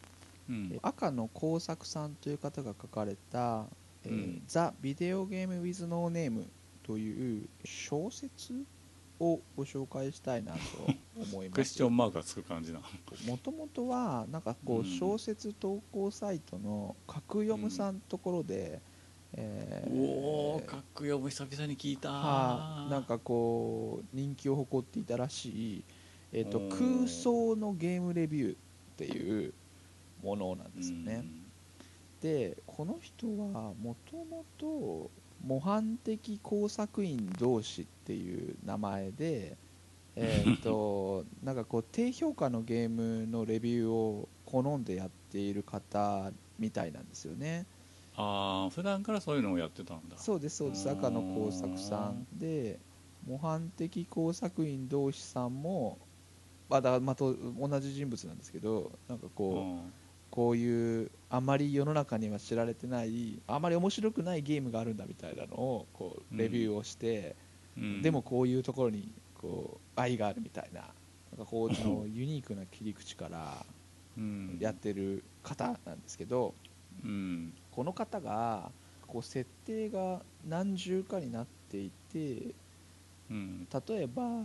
うん。え赤の工作さんという方が書かれた「えーうん。ザ・ビデオゲーム・ウィズ・ノーネーム」という小説をご紹介したいなと思います。クエスチョンマークがつく感じなもともとはなんかこううん。小説投稿サイトの格読むさんところで、えーおおかっこよ久々に聞いた。はあなんかこう人気を誇っていたらしい、えー、と空想のゲームレビューっていうものなんですよね、でこの人はもともと模範的工作員同士っていう名前でえー、と なんかこう低評価のゲームのレビューを好んでやっている方みたいなんですよね。ああ普段からそういうのをやってたんだ。そうですそうです。赤の工作さんで模範的工作員同士さんもまあだまあと同じ人物なんですけどなんかこう、うんこういうあまり世の中には知られてないあまり面白くないゲームがあるんだみたいなのをこうレビューをして、うん。でもこういうところにこう愛があるみたいななんかこうその ユニークな切り口からうん。やってる方なんですけどうん。この方がこう設定が何重かになっていてうん。例えばうん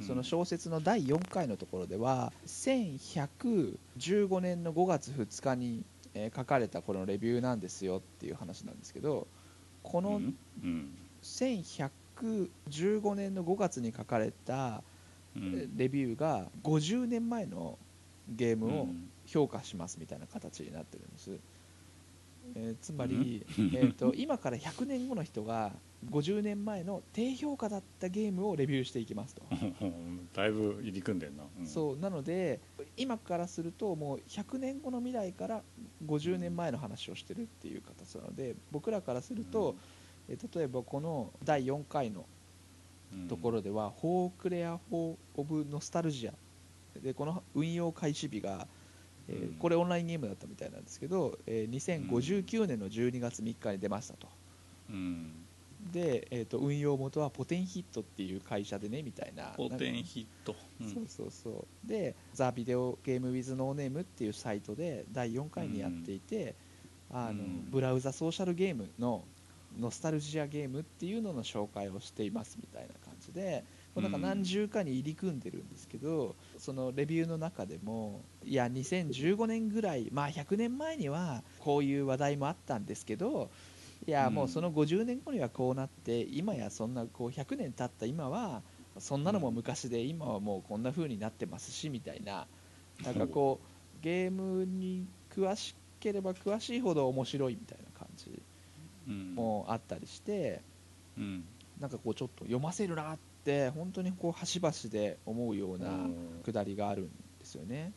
その小説の第4回のところでは1115年の5月2日に、えー書かれたこのレビューなんですよっていう話なんですけどこのうん。うん。1115年の5月に書かれたうん。レビューが50年前のゲームをうん。評価しますみたいな形になってるんです、えーつまり、うん。えー、と今から100年後の人が50年前の低評価だったゲームをレビューしていきますと、だいぶ入り組んでんな、うん。そう。なので今からするともう100年後の未来から50年前の話をしてるっていう形なので僕らからすると、えー例えばこの第4回のうん。ところでは「フォークレア・フォー・オブ・ノスタルジア」でこの運用開始日が、えーうん。これオンラインゲームだったみたいなんですけど、えー2059年の12月3日に出ましたと。うんで、えー、と運用元はポテンヒットっていう会社でねみたいな。ポテンヒット、うん。そうそうそう。で「The video game with no name」っていうサイトで第4回にやっていて、あのうん。ブラウザソーシャルゲームのノスタルジアゲームっていうのの紹介をしていますみたいな感じでこうなんかうん何重かに入り組んでるんですけど、そのレビューの中でもいや2015年ぐらいまあ100年前にはこういう話題もあったんですけどいやうん。もうその50年後にはこうなって今やそんなこう100年経った今はそんなのも昔で今はもうこんな風になってますしみたいな。なんかこうゲームに詳しければ詳しいほど面白いみたいな感じうん。もあったりしてうん。なんかこうちょっと読ませるなって本当にこう端々で思うようなうん。くだりがあるんですよね。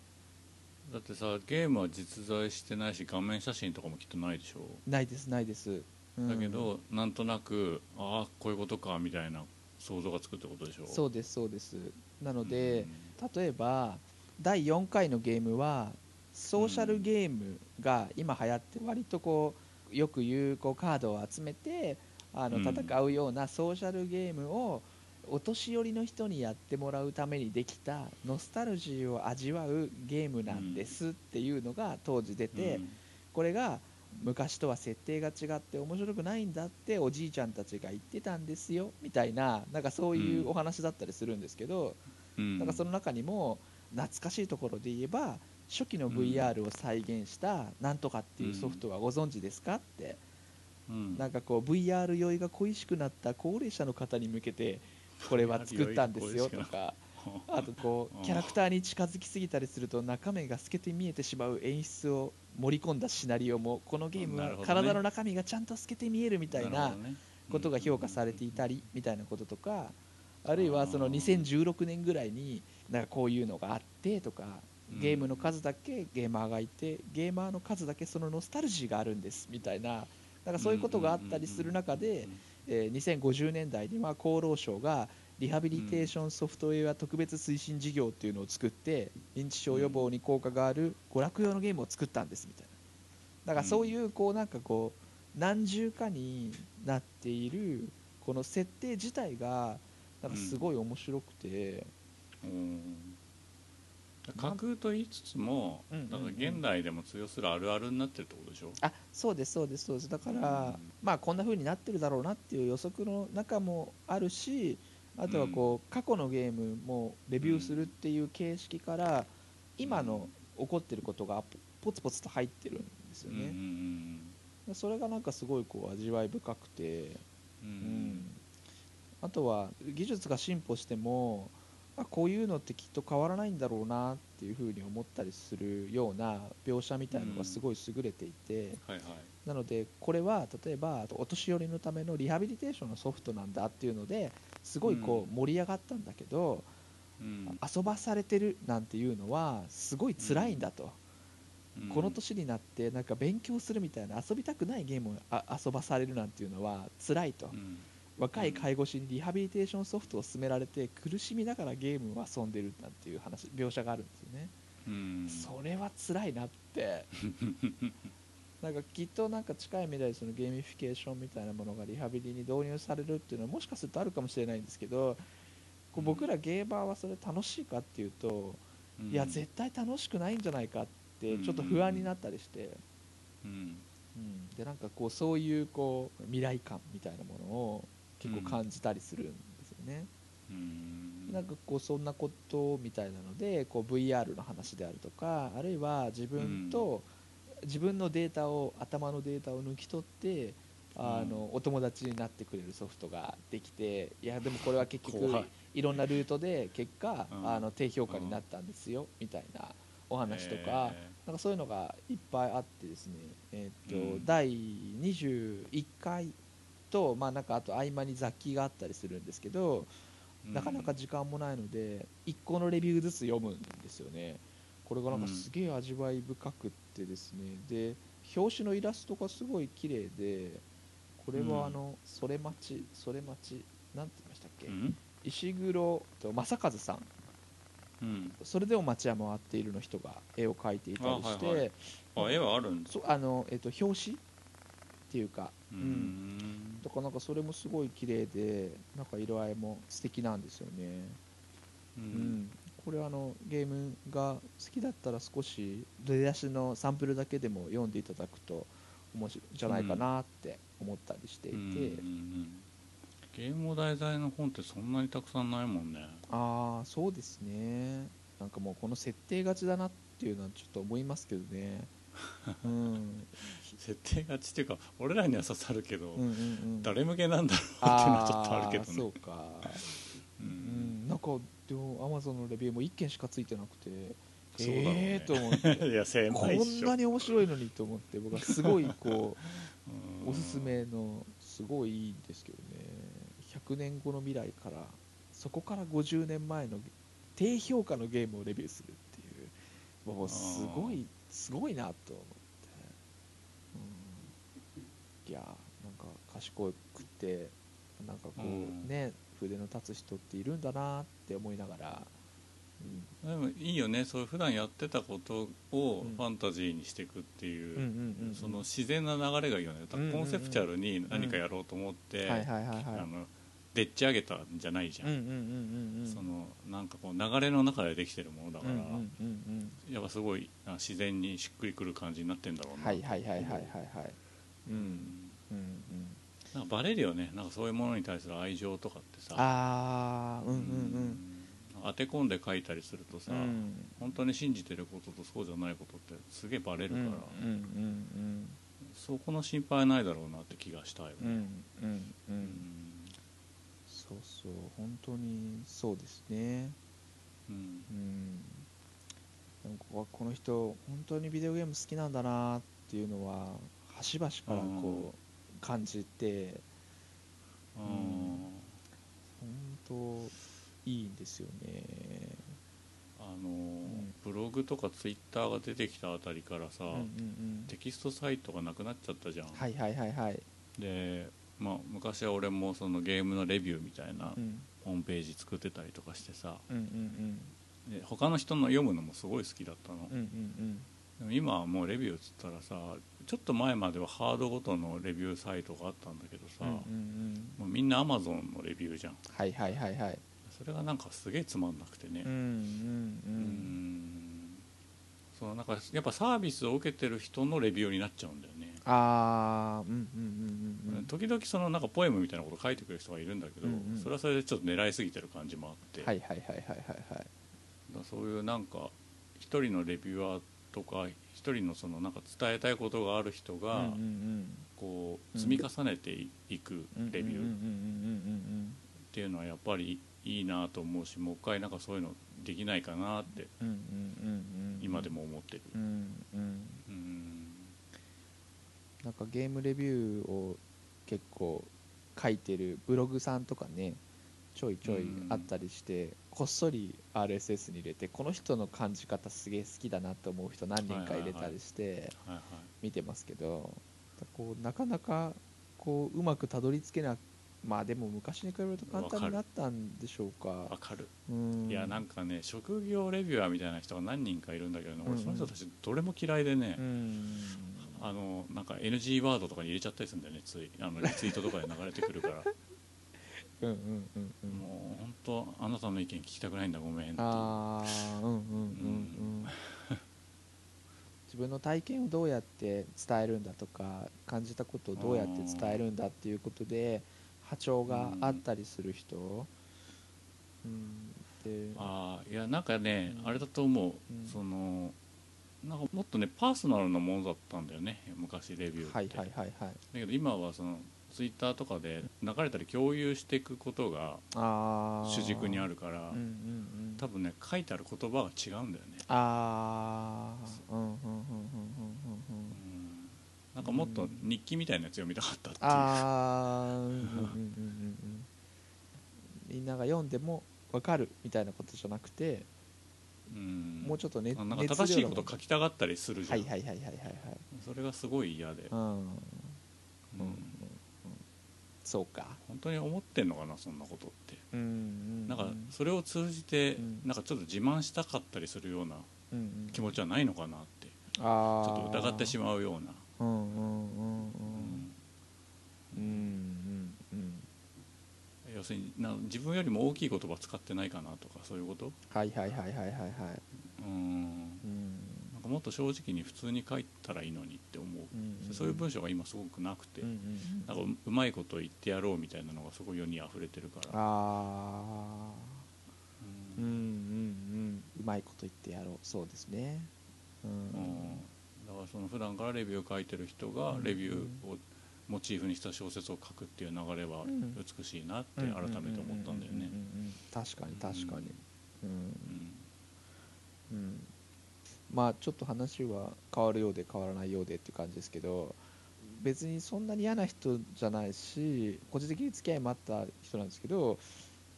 だってさゲームは実在してないし画面写真とかもきっとないでしょ、ないですないです、うんだけどなんとなくああこういうことかみたいな想像がつくってことでしょ？そうですそうです。なので、うん。例えば第4回のゲームはソーシャルゲームが今流行って割とこうよく言うこうカードを集めてあのうん。戦うようなソーシャルゲームをお年寄りの人にやってもらうためにできたノスタルジーを味わうゲームなんですっていうのが当時出て、うん。これが昔とは設定が違って面白くないんだっておじいちゃんたちが言ってたんですよみたいななんかそういうお話だったりするんですけど、うん。なんかその中にも懐かしいところで言えば初期の VR を再現したなんとかっていうソフトはご存知ですかって。うん。なんかこう VR 酔いが恋しくなった高齢者の方に向けてこれは作ったんですよ とか。あとこう キャラクターに近づきすぎたりすると中身が透けて見えてしまう演出を盛り込んだシナリオもこのゲームは体の中身がちゃんと透けて見えるみたいなことが評価されていたりみたいなこととかあるいはその2016年ぐらいになんかこういうのがあってとかゲームの数だけゲーマーがいてゲーマーの数だけそのノスタルジーがあるんですみたいななんかそういうことがあったりする中で、えー2050年代には厚労省がリハビリテーションソフトウェア特別推進事業っていうのを作って認知症予防に効果がある娯楽用のゲームを作ったんですみたいな。だからそういうこうなんかこう何重かになっているこの設定自体がなんかすごい面白くて、うん。架空と言いつつも、うんうんうん。だから現代でも通用するあるあるになってるってことでしょ、あそうですそうですそうです。だから、うん。まあこんな風になってるだろうなっていう予測の中もあるしあとはこう、過去のゲームもレビューするっていう形式から、今の起こってることがポポツポツと入ってるんですよね、でそれがなんかすごいこう味わい深くて、うんあとは技術が進歩してもあこういうのってきっと変わらないんだろうなっていうふうに思ったりするような描写みたいなのがすごい優れていて、なのでこれは例えばお年寄りのためのリハビリテーションのソフトなんだっていうのですごいこう盛り上がったんだけど、うん。遊ばされてるなんていうのはすごい辛いんだと、うん。この年になってなんか勉強するみたいな遊びたくないゲームをあ遊ばされるなんていうのは辛いと、うん。若い介護士にリハビリテーションソフトを勧められて苦しみながらゲームを遊んでるなんていう話描写があるんですよね、うん。それは辛いなって なんかきっとなんか近い未来そのゲーミフィケーションみたいなものがリハビリに導入されるっていうのはもしかするとあるかもしれないんですけどこううん。僕らゲーバーはそれ楽しいかっていうと、うん。いや絶対楽しくないんじゃないかってちょっと不安になったりして、うん。うん、でなんかこうそういうこう未来感みたいなものを結構感じたりするんですよね。うん。なんかこうそんなことみたいなのでこう VR の話であるとかあるいは自分と、自分のデータを頭のデータを抜き取ってあの、お友達になってくれるソフトができていやでもこれは結局怖い。いろんなルートで結果、うん。あの低評価になったんですよ、みたいなお話とか,、えなんかそういうのがいっぱいあってですね、えーっとうん。第21回と、まあ、なんかあと合間に雑記があったりするんですけど、ーなかなか時間もないので1個のレビューずつ読むんですよね。これがなんかすげえ味わい深くってですね、で表紙のイラストがすごい綺麗でこれはあの、それ待ちそれ待ちなんて言いましたっけ、うん。石黒と正和さん。うん。それでも街は回っているの人が絵を描いていたりして、あはいはい。あ絵はあるんだ。そあの、えっと表紙っていうか、ううん。ん。だからなんかそれもすごい綺麗でなんか色合いも素敵なんですよね。ううんん、これあのゲームが好きだったら少し出だしのサンプルだけでも読んでいただくと面白いんじゃないかなって思ったりしていて、うんうんうんゲームを題材の本ってそんなにたくさんないもんね。ああそうですね。なんかもうこの設定がちだなっていうのはちょっと思いますけどね、うん、設定がちっていうか俺らには刺さるけど、うんうんうん誰向けなんだろうっていうのはちょっとあるけどね。ーそうか。ううんん、なんかでもアマゾンのレビューも1件しかついてなくてそうだろうね。ええー、と思って。いや狭こいっしょ。んなに面白いのにと思って僕はすごいこう おすすめのすごいいいんですけどね。100年後の未来からそこから50年前の低評価のゲームをレビューするっていう。もうすごいすごいなと思って、うん、いやなんか賢くってなんかこう、うん。ね筆の立つ人っているんだなって思いながら、うん。でもいいよね。そういう普段やってたことをうん。ファンタジーにしていくっていう,、その自然な流れがいいよね、コンセプチュアルに何かやろうと思って、でっち上げたんじゃないじゃん、そのなんかこう流れの中でできてるものだから、やっぱすごいあ自然にしっくりくる感じになってんだろうな、はいはいはいはいはいはい。うんうんうんなんかバレるよね。なんかそういうものに対する愛情とかってさ。ああうんうんうん。当て込んで書いたりするとさ、うん。うん本当に信じてることとそうじゃないことってすげえバレるから、うんうんそこの心配ないだろうなって気がしたよね、うんそうそう本当にそうですね。うん。うん。なんかこの人本当にビデオゲーム好きなんだなっていうのは端々からこう感じてあ本当いいんですよね。あのブログとかツイッターが出てきたあたりからさ、うんうんうん。テキストサイトがなくなっちゃったじゃん、はいはいはいはい。で、まあ、昔は俺もそのゲームのレビューみたいなうん。ホームページ作ってたりとかしてさ。うんうん。で他の人の読むのもすごい好きだったの、うんうんうんでも今はもうレビューっつったらさちょっと前まではハードごとのレビューサイトがあったんだけどさ、うんうんうんもうみんなアマゾンのレビューじゃん。はいはいはいはい。それがなんかすげえつまんなくてね。うんうんううん。んそのなんかやっぱサービスを受けてる人のレビューになっちゃうんだよね、ああうんうんうんうんうん。時々そのなんかポエムみたいなこと書いてくれる人がいるんだけど、うんうん。それはそれでちょっと狙いすぎてる感じもあって、はいはいはいはいはいはい。そういうなんか一人のレビューアーとか一人のそのなんか伝えたいことがある人が、こう積み重ねていくうんレビューっていうのはやっぱりいいなと思うしもう一回なんかそういうのできないかなって今でも思ってる。なんかゲームレビューを結構書いてるブログさんとかねちょいちょいあったりして、こっそり RSS に入れてこの人の感じ方すげえ好きだなと思う人何人か入れたりして見てますけど、こうなかなかこううまくたどり着けなまあでも昔に比べると簡単になったんでしょうか。わかる。うん。いやなんかね職業レビュアーみたいな人が何人かいるんだけどね、うん。うん俺その人たちどれも嫌いでね、うん。あのなんか NG ワードとかに入れちゃったりするんだよねつい。あのリツイートとかで流れてくるから うんうんうんうん。もう本当あなたの意見聞きたくないんだごめんああうんうんうんうん 自分の体験をどうやって伝えるんだとか感じたことをどうやって伝えるんだっていうことで波長があったりする人、うん、でああいやなんかね、うん。あれだと思う、うん。そのなんかもっとねパーソナルなものだったんだよね昔レビューって、はいはいはいはい。だけど今はそのツイッターとかで流れたり共有していくことが主軸にあるから、うんうんうん、多分ね書いてある言葉が違うんだよね。ああ、うんうんうんうんうんうんなんかもっと日記みたいなやつ読みたかったっていう、ああ、みんなが読んでも分かるみたいなことじゃなくて、うん、もうちょっとねなんか正しいこと書きたがったりするじゃん。はいはいはいはいはい、い、それがすごい嫌で。うん、うん。そうか。本当に思ってんのかなそんなことって、うんうんうん、なんかそれを通じて、うん、なんかちょっと自慢したかったりするような気持ちはないのかなって、うんうん、ちょっと疑ってしまうような。うんうんうんうん。うんうん要するにな自分よりも大きい言葉使ってないかなとかそういうこと？はいはいはいはいはいはい。うん。かもっと正直に普通に書いたらいいのにって思う、うん。そういう文章が今すごくなくて、うんうんなんかううまいこと言ってやろうみたいなのがすごい世に溢れてるから、ああううんんうんうん。うまいこと言ってやろう。そうですね。うん。うん。だからその普段からレビューを書いてる人がうんレビューをモチーフにした小説を書くっていう流れはうん美しいなって改めて思ったんだよね。う。ううんうん。確かに確かに。うん。うん。うんまあちょっと話は変わるようで変わらないようでっていう感じですけど別にそんなに嫌な人じゃないし個人的に付き合いもあった人なんですけど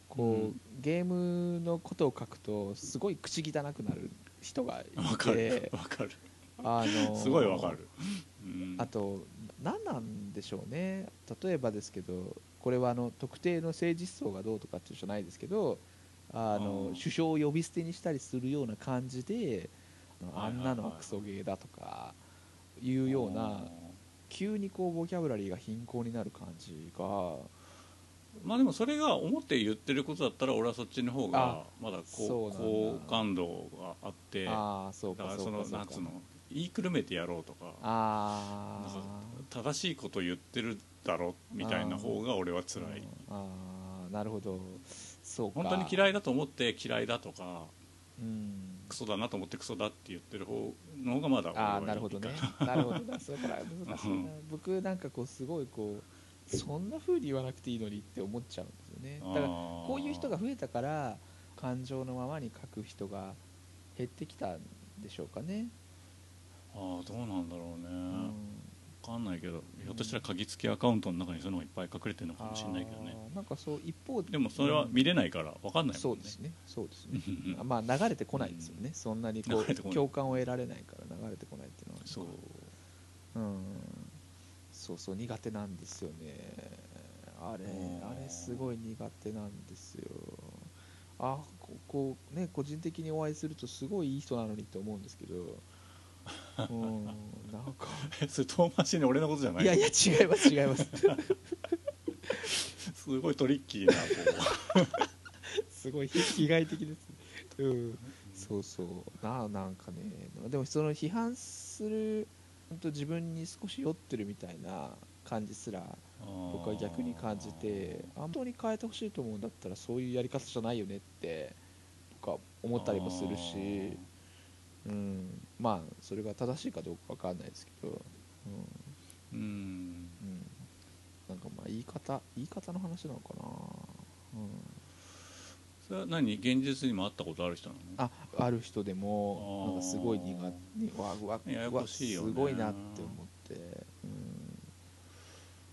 こう、うん。ゲームのことを書くとすごい口汚くなる人がいわかる。てわかる。あのすごいわかる。うん。あと何なんでしょうね。例えばですけどこれはあの特定の政治思想がどうとかっていうじゃないですけどあの首相を呼び捨てにしたりするような感じであんなのはクソゲーだとかいうような急にこうボキャブラリーが貧困になる感じが。まあでもそれが思って言ってることだったら俺はそっちの方があまだ好感度があってああそうかだからそうのそかそうか。なんつうの言いくるめてやろうとかあなんかあ正しいこと言ってるだろみたいな方が俺は辛い。ああなるほど。そうか。本当に嫌いだと思って嫌いだとかうんクソだなと思ってクソだって言ってる方の方がまだああなるほどね。なるほどな それから難しいなうん。僕なんかこうすごいこうそんな風に言わなくていいのにって思っちゃうんですよね。だからこういう人が増えたから感情のままに書く人が減ってきたんでしょうかね、ああどうなんだろうね、うん。分かんないけどひょっとしたら鍵付きアカウントの中にそういうのがいっぱい隠れてるのかもしれないけどね。なんかそう一方で。もそれは見れないから分かんないもん。ねそうですね。そうですねうんうんまあ流れてこないですよね、そんなにこう共感を得られないから流れてこないっていうのは。そう。うん。そうそう苦手なんですよね。あれうんあれすごい苦手なんですよ。あここうね個人的にお会いするとすごいいい人なのにって思うんですけどうんなんか。え それ遠回しに俺のことじゃない？いやいや違います違います。すごいトリッキーなこ すごい被被害的ですね。うん。そうそう。ななんかね。でもその批判する本当自分に少し酔ってるみたいな感じすらう僕は逆に感じて本当に変えてほしいと思うんだったらそういうやり方じゃないよねって僕は思ったりもするし、うん、まあそれが正しいかどうかわかんないですけど、うん。うん。うん、なんかまあ言い方言い方の話なのかな、それは何？現実にも会ったことある人なの？うん、あある人でもなんかすごい苦手わわややこしいよね。わすごいなって思って、うん、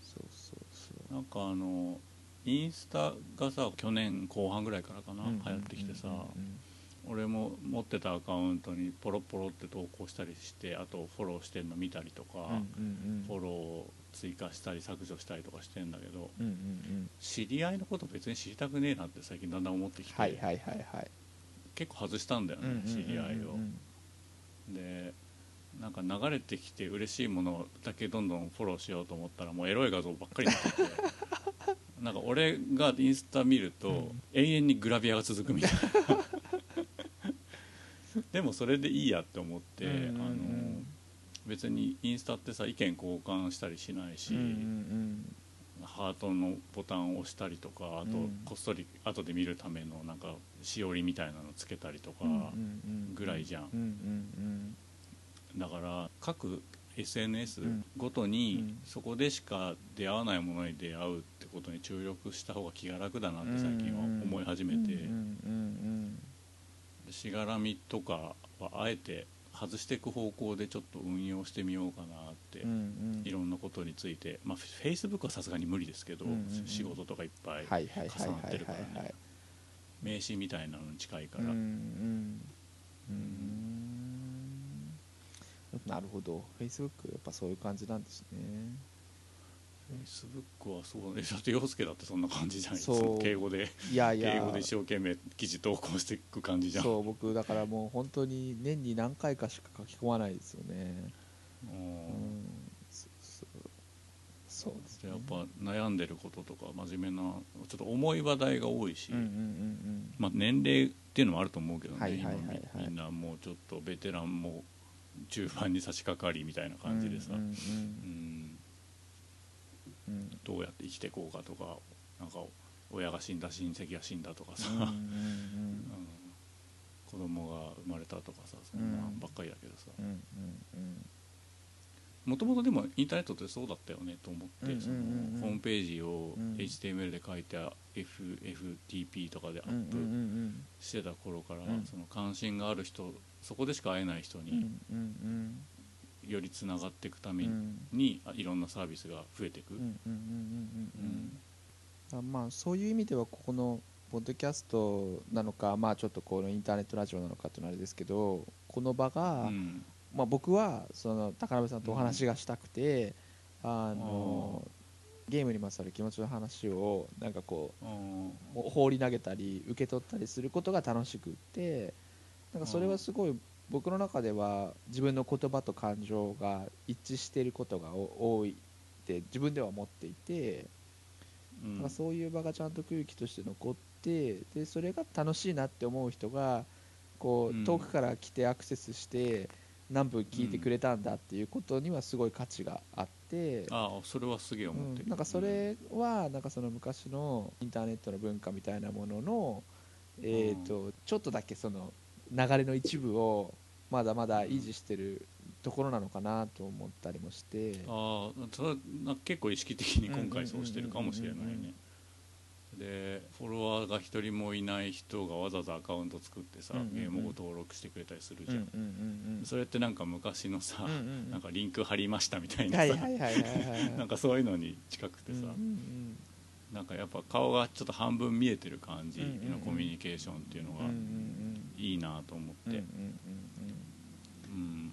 そうそうそう。なんかあのインスタがさ去年後半ぐらいからかな、うん流行ってきてさ、うん俺も持ってたアカウントにポロポロって投稿したりしてあとフォローしてんの見たりとか、フォローを追加したり削除したりとかしてんだけど知り合いのこと別に知りたくねえなって最近だんだん思ってきて、はいはいはいはい。結構外したんだよね、知り合いを。でなんか流れてきて嬉しいものだけどんどんフォローしようと思ったらもうエロい画像ばっかりになってて なんか俺がインスタ見ると、うん。永遠にグラビアが続くみたいなでもそれでいいやって思って、あの別にインスタってさ意見交換したりしないし、ハートのボタンを押したりとかあとうん。こっそり後で見るためのなんかしおりみたいなのつけたりとか、ぐらいじゃん。だから各 SNS うん。ごとにうん。そこでしか出会わないものに出会うってことに注力した方が気が楽だなって最近は思い始めてしがらみとかはあえて外していく方向でちょっと運用してみようかなってうんうん。うんいろんなことについてまあ Facebook はさすがに無理ですけどうんうんうん。仕事とかいっぱい重なってはいるからね。はい名刺みたいなのに近いから。うんうん。うん。なるほど。Facebook やっぱそういう感じなんですね Facebook はそうねだって洋介だってそんな感じじゃないそうその敬語で。いやいや。敬語で一生懸命記事投稿していく感じじゃん。そう僕だからもう本当に年に何回かしか書き込まないですよね。ううん。んそそうですね。やっぱ悩んでることとか真面目なちょっと重い話題が多いし、うんうんうんまあ、年齢っていうのもあると思うけどね、はいはいはいはい。今みみんなもうちょっとベテランも中盤に差し掛かりみたいなうん感じでさ、うんうんうん。うんどうやって生きていこうかとかなんか親が死んだ親戚が死んだとかさ、うんうんうん 子供が生まれたとかさそんなんばっかりだけどさ。もともとでもインターネットってそうだったよねと思って、そのホームページをうん。HTML で書いて FFTP とかでアップうんしてた頃から、うん。その関心がある人そこでしか会えない人うんによりつながっていくためうん。いろんなサービスが増えていく、まあそういう意味ではここのポッドキャストなのかまあちょっとこのインターネットラジオなのかっていうのはあれですけどこの場が、うん。まあ、僕はその高鍋さんとお話がしたくて、あのゲームにまつわる気持ちの話をなんかこうほ放り投げたり受け取ったりすることが楽しくってなんかそれはすごい僕の中では自分の言葉と感情が一致していることがお多いって自分では思っていて、うん。そういう場がちゃんと空気として残ってでそれが楽しいなって思う人がこうん。う遠くから来てアクセスして何分聞いてくれたんだっていうことにはすごい価値があって、ああそれはすげえ思ってる、うん。なんかそれはなんかその昔のインターネットの文化みたいなものの、えー、とちょっとだけその流れの一部をまだまだ維持してるところなのかなと思ったりもして。ああ結構意識的に今回そうしてるかもしれないうんうんうんうんねでフォロワーが一人もいない人がわざわざアカウント作ってさ、うんうんうん。ゲームを登録してくれたりするじゃん、うんうんうんうん。それってなんか昔のさ、うん。うんうんなんかリンク貼りましたみたいなさ、なんかそういうのに近くてさ、うんうんなんかやっぱ顔がちょっと半分見えてる感じのコミュニケーションっていうのがいいなと思って、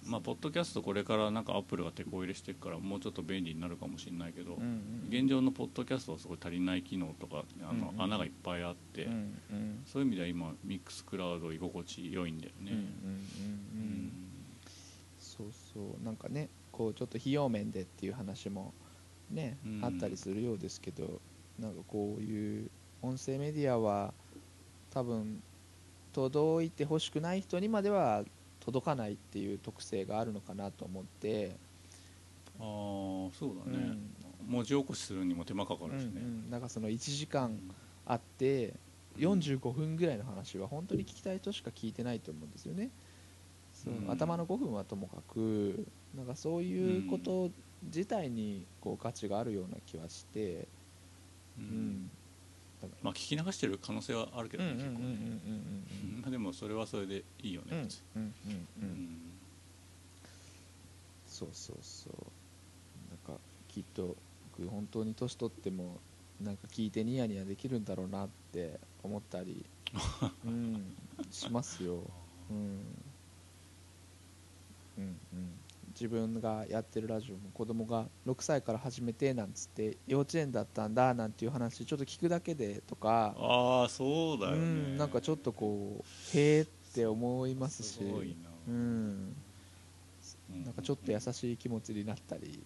まあポッドキャストこれからなんかアップルが手こ入れしていくからもうちょっと便利になるかもしれないけど、現状のポッドキャストはすごい足りない機能とかあの、穴がいっぱいあって、そういう意味では今ミックスクラウド居心地良いんだよね、そうそう。なんかねこうちょっと費用面でっていう話もね、うん。あったりするようですけどなんかこういう音声メディアは多分届いてほしくない人にまでは届かないっていう特性があるのかなと思って、ああそうだね、うん。文字起こしするにも手間かかうんうるしね、ん、なんかその1時間あって45分ぐらいの話は本当に聞きたい人しか聞いてないと思うんですよね。うん。頭の5分はともかくなんかそういうこと自体にこう価値があるような気はして、ううん。まあ聞き流してる可能性はあるけらどね、結構ねうんまあでもそれはそれでいいよね、そうそうそう。なんかきっと僕本当に年取ってもなんか聞いてニヤニヤできるんだろうなって思ったり、うん、しますよ、うん。うんうん、自分がやってるラジオも子供が6歳から始めてなんつって幼稚園だったんだなんていう話ちょっと聞くだけでとか、ああそうだよね、うん、なんかちょっとこうへえって思いますしうん、うなんかちょっと優しい気持ちになったり、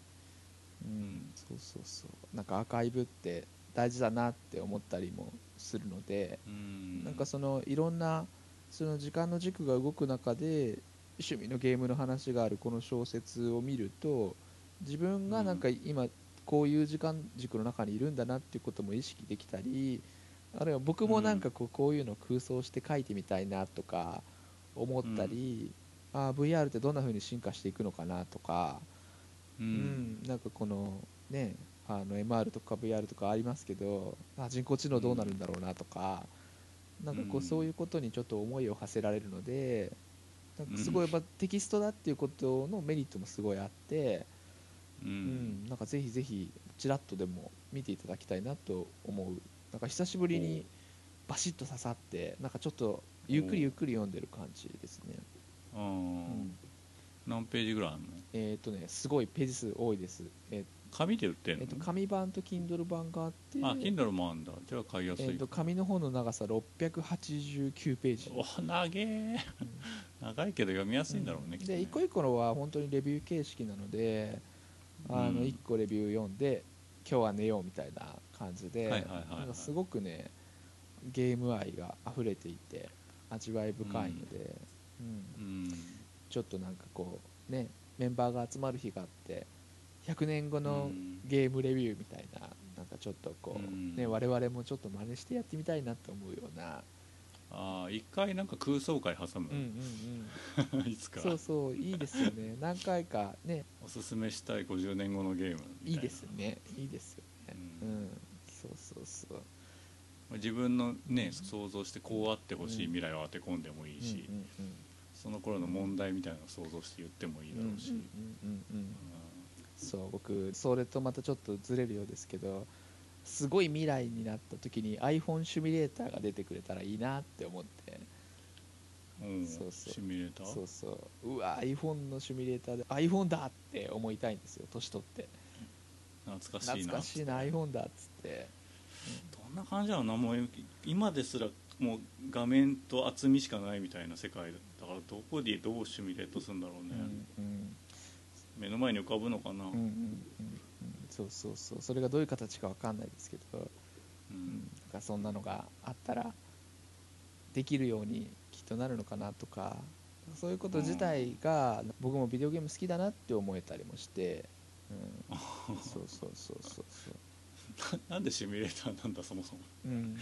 うん、そうそうそう。なんかアーカイブって大事だなって思ったりもするので、うん。なんかそのいろんなその時間の軸が動く中で趣味のゲームの話があるこの小説を見ると自分がなんか今こういう時間軸の中にいるんだなっていうことも意識できたりあるいは僕もなんかこうこういうのを空想して書いてみたいなとか思ったり、あー VR ってどんな風に進化していくのかなとか、ううんんなんかこのねあの MR とか VR とかありますけどあ人工知能どうなるんだろうなとか、なんかこううん。そういうことにちょっと思いを馳せられるのでなんかすごいやっぱテキストだっていうことのメリットもすごいあって、ううんんなんかぜひぜひちらっとでも見ていただきたいなと思う。なんか久しぶりにバシッと刺さってなんかちょっとゆっくりゆっくり読んでる感じですね、うん。何ページぐらいあるの？えっ、とねすごいページ数多いです、え紙で売ってんの、ーえーと紙版と Kindle 版があってあ Kindle もあんだ。じゃあ買いやすい、えー、と紙の方の長さ689ページ、お長え。長いけど読みやすいんだろうね、きっとね。で一個一個のは本当にレビュー形式なのであのうん1個レビュー読んで今日は寝ようみたいな感じで、すごくねゲーム愛が溢れていて味わい深いので、うん。うん。ちょっとなんかこうねメンバーが集まる日があって100年後のうん。ゲームレビューみたいななんかちょっとこう、うん。ね、我々もちょっと真似してやってみたいなと思うような、ああ一回なんか空想会挟む？うん、うんうん。いつか。そうそういいですよね。何回かね。おすすめしたい50年後のゲームいな。いいですね。いいですよね。ううん。ん、そうそうそう。自分のねうん。想像してこうあってほしい未来を当て込んでもいいし、うんその頃の問題みたいなのを想像して言ってもいいうんうんだろうし、うんうんうんうんそう僕それとまたちょっとずれるようですけどすごい未来になった時に iPhone シミュレーターが出てくれたらいいなって思って。うん。そうそう。シミュレーター？そうそう。うわ iPhone のシミュレーターで iPhone だって思いたいんですよ年取って。懐かしいな。懐かしいな iPhone だっつって。どんな感じなのもう今ですらもう画面と厚みしかないみたいな世界だからどこでどうシミュレートするんだろううんね、うん目の前に浮かぶのかな、うんうんうんうん。そうそうそう。それがどういう形かわかんないですけど、ううんん、なそんなのがあったらできるようにきっとなるのかなとか。そういうこと自体が僕もビデオゲーム好きだなって思えたりもして、うん、そうそうそうそうそう。ななんでシミュレーターなんだそもそも、うん、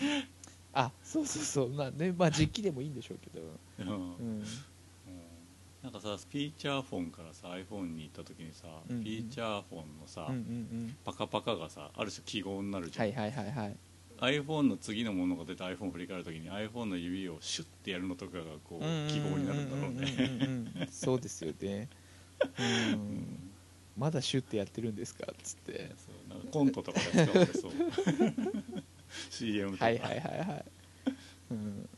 あそうそうそう。まあねまあ実機でもいいんでしょうけど、うん。うんなんかさフィーチャーフォンからさ iPhone に行った時にさ、うんうん。フィーチャーフォンのさ、うんうんうん。パカパカがさある種記号になるじゃん、はいはいはいはい。iPhone の次のものが出て iPhone を振り返る時に iPhone の指をシュッてやるのとかがこう記号になるんだろうね。そうですよね。うん。まだシュッてやってるんですか？っつって。そうなんかコントとかで使われそう。CM とか、はいはいはいはい、うん、うん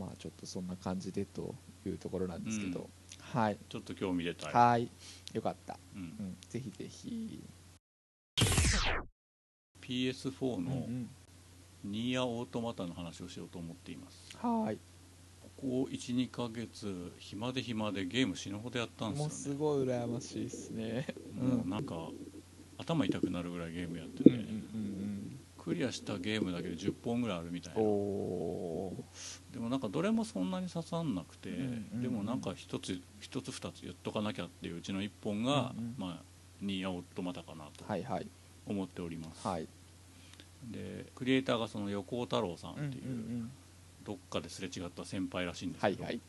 まあちょっとそんな感じでというところなんですけど、はい。ちょっと興味出たい、はい。よかった、うん。うん、ぜひぜひ。PS4 のうんうん。ニーヤオートマタの話をしようと思っています。はい。ここ12ヶ月暇で暇でゲーム死ぬほどやったんもうですよね。すごい羨ましいですね。もうなんか頭痛くなるぐらいゲームやってて、うんうんうんクリアしたゲームだけで10本ぐらいあるみたいうんなでもなんかどれもそんなに刺さんなくて、でもなんか一つ一つ二つ言っとかなきゃっていううちの1本が、うんうん。まあニーヤオートマタかなとはいはい。思っております、はい。でクリエイターがその横尾太郎さんっていう、どっかですれ違った先輩らしいんですけど、はいはい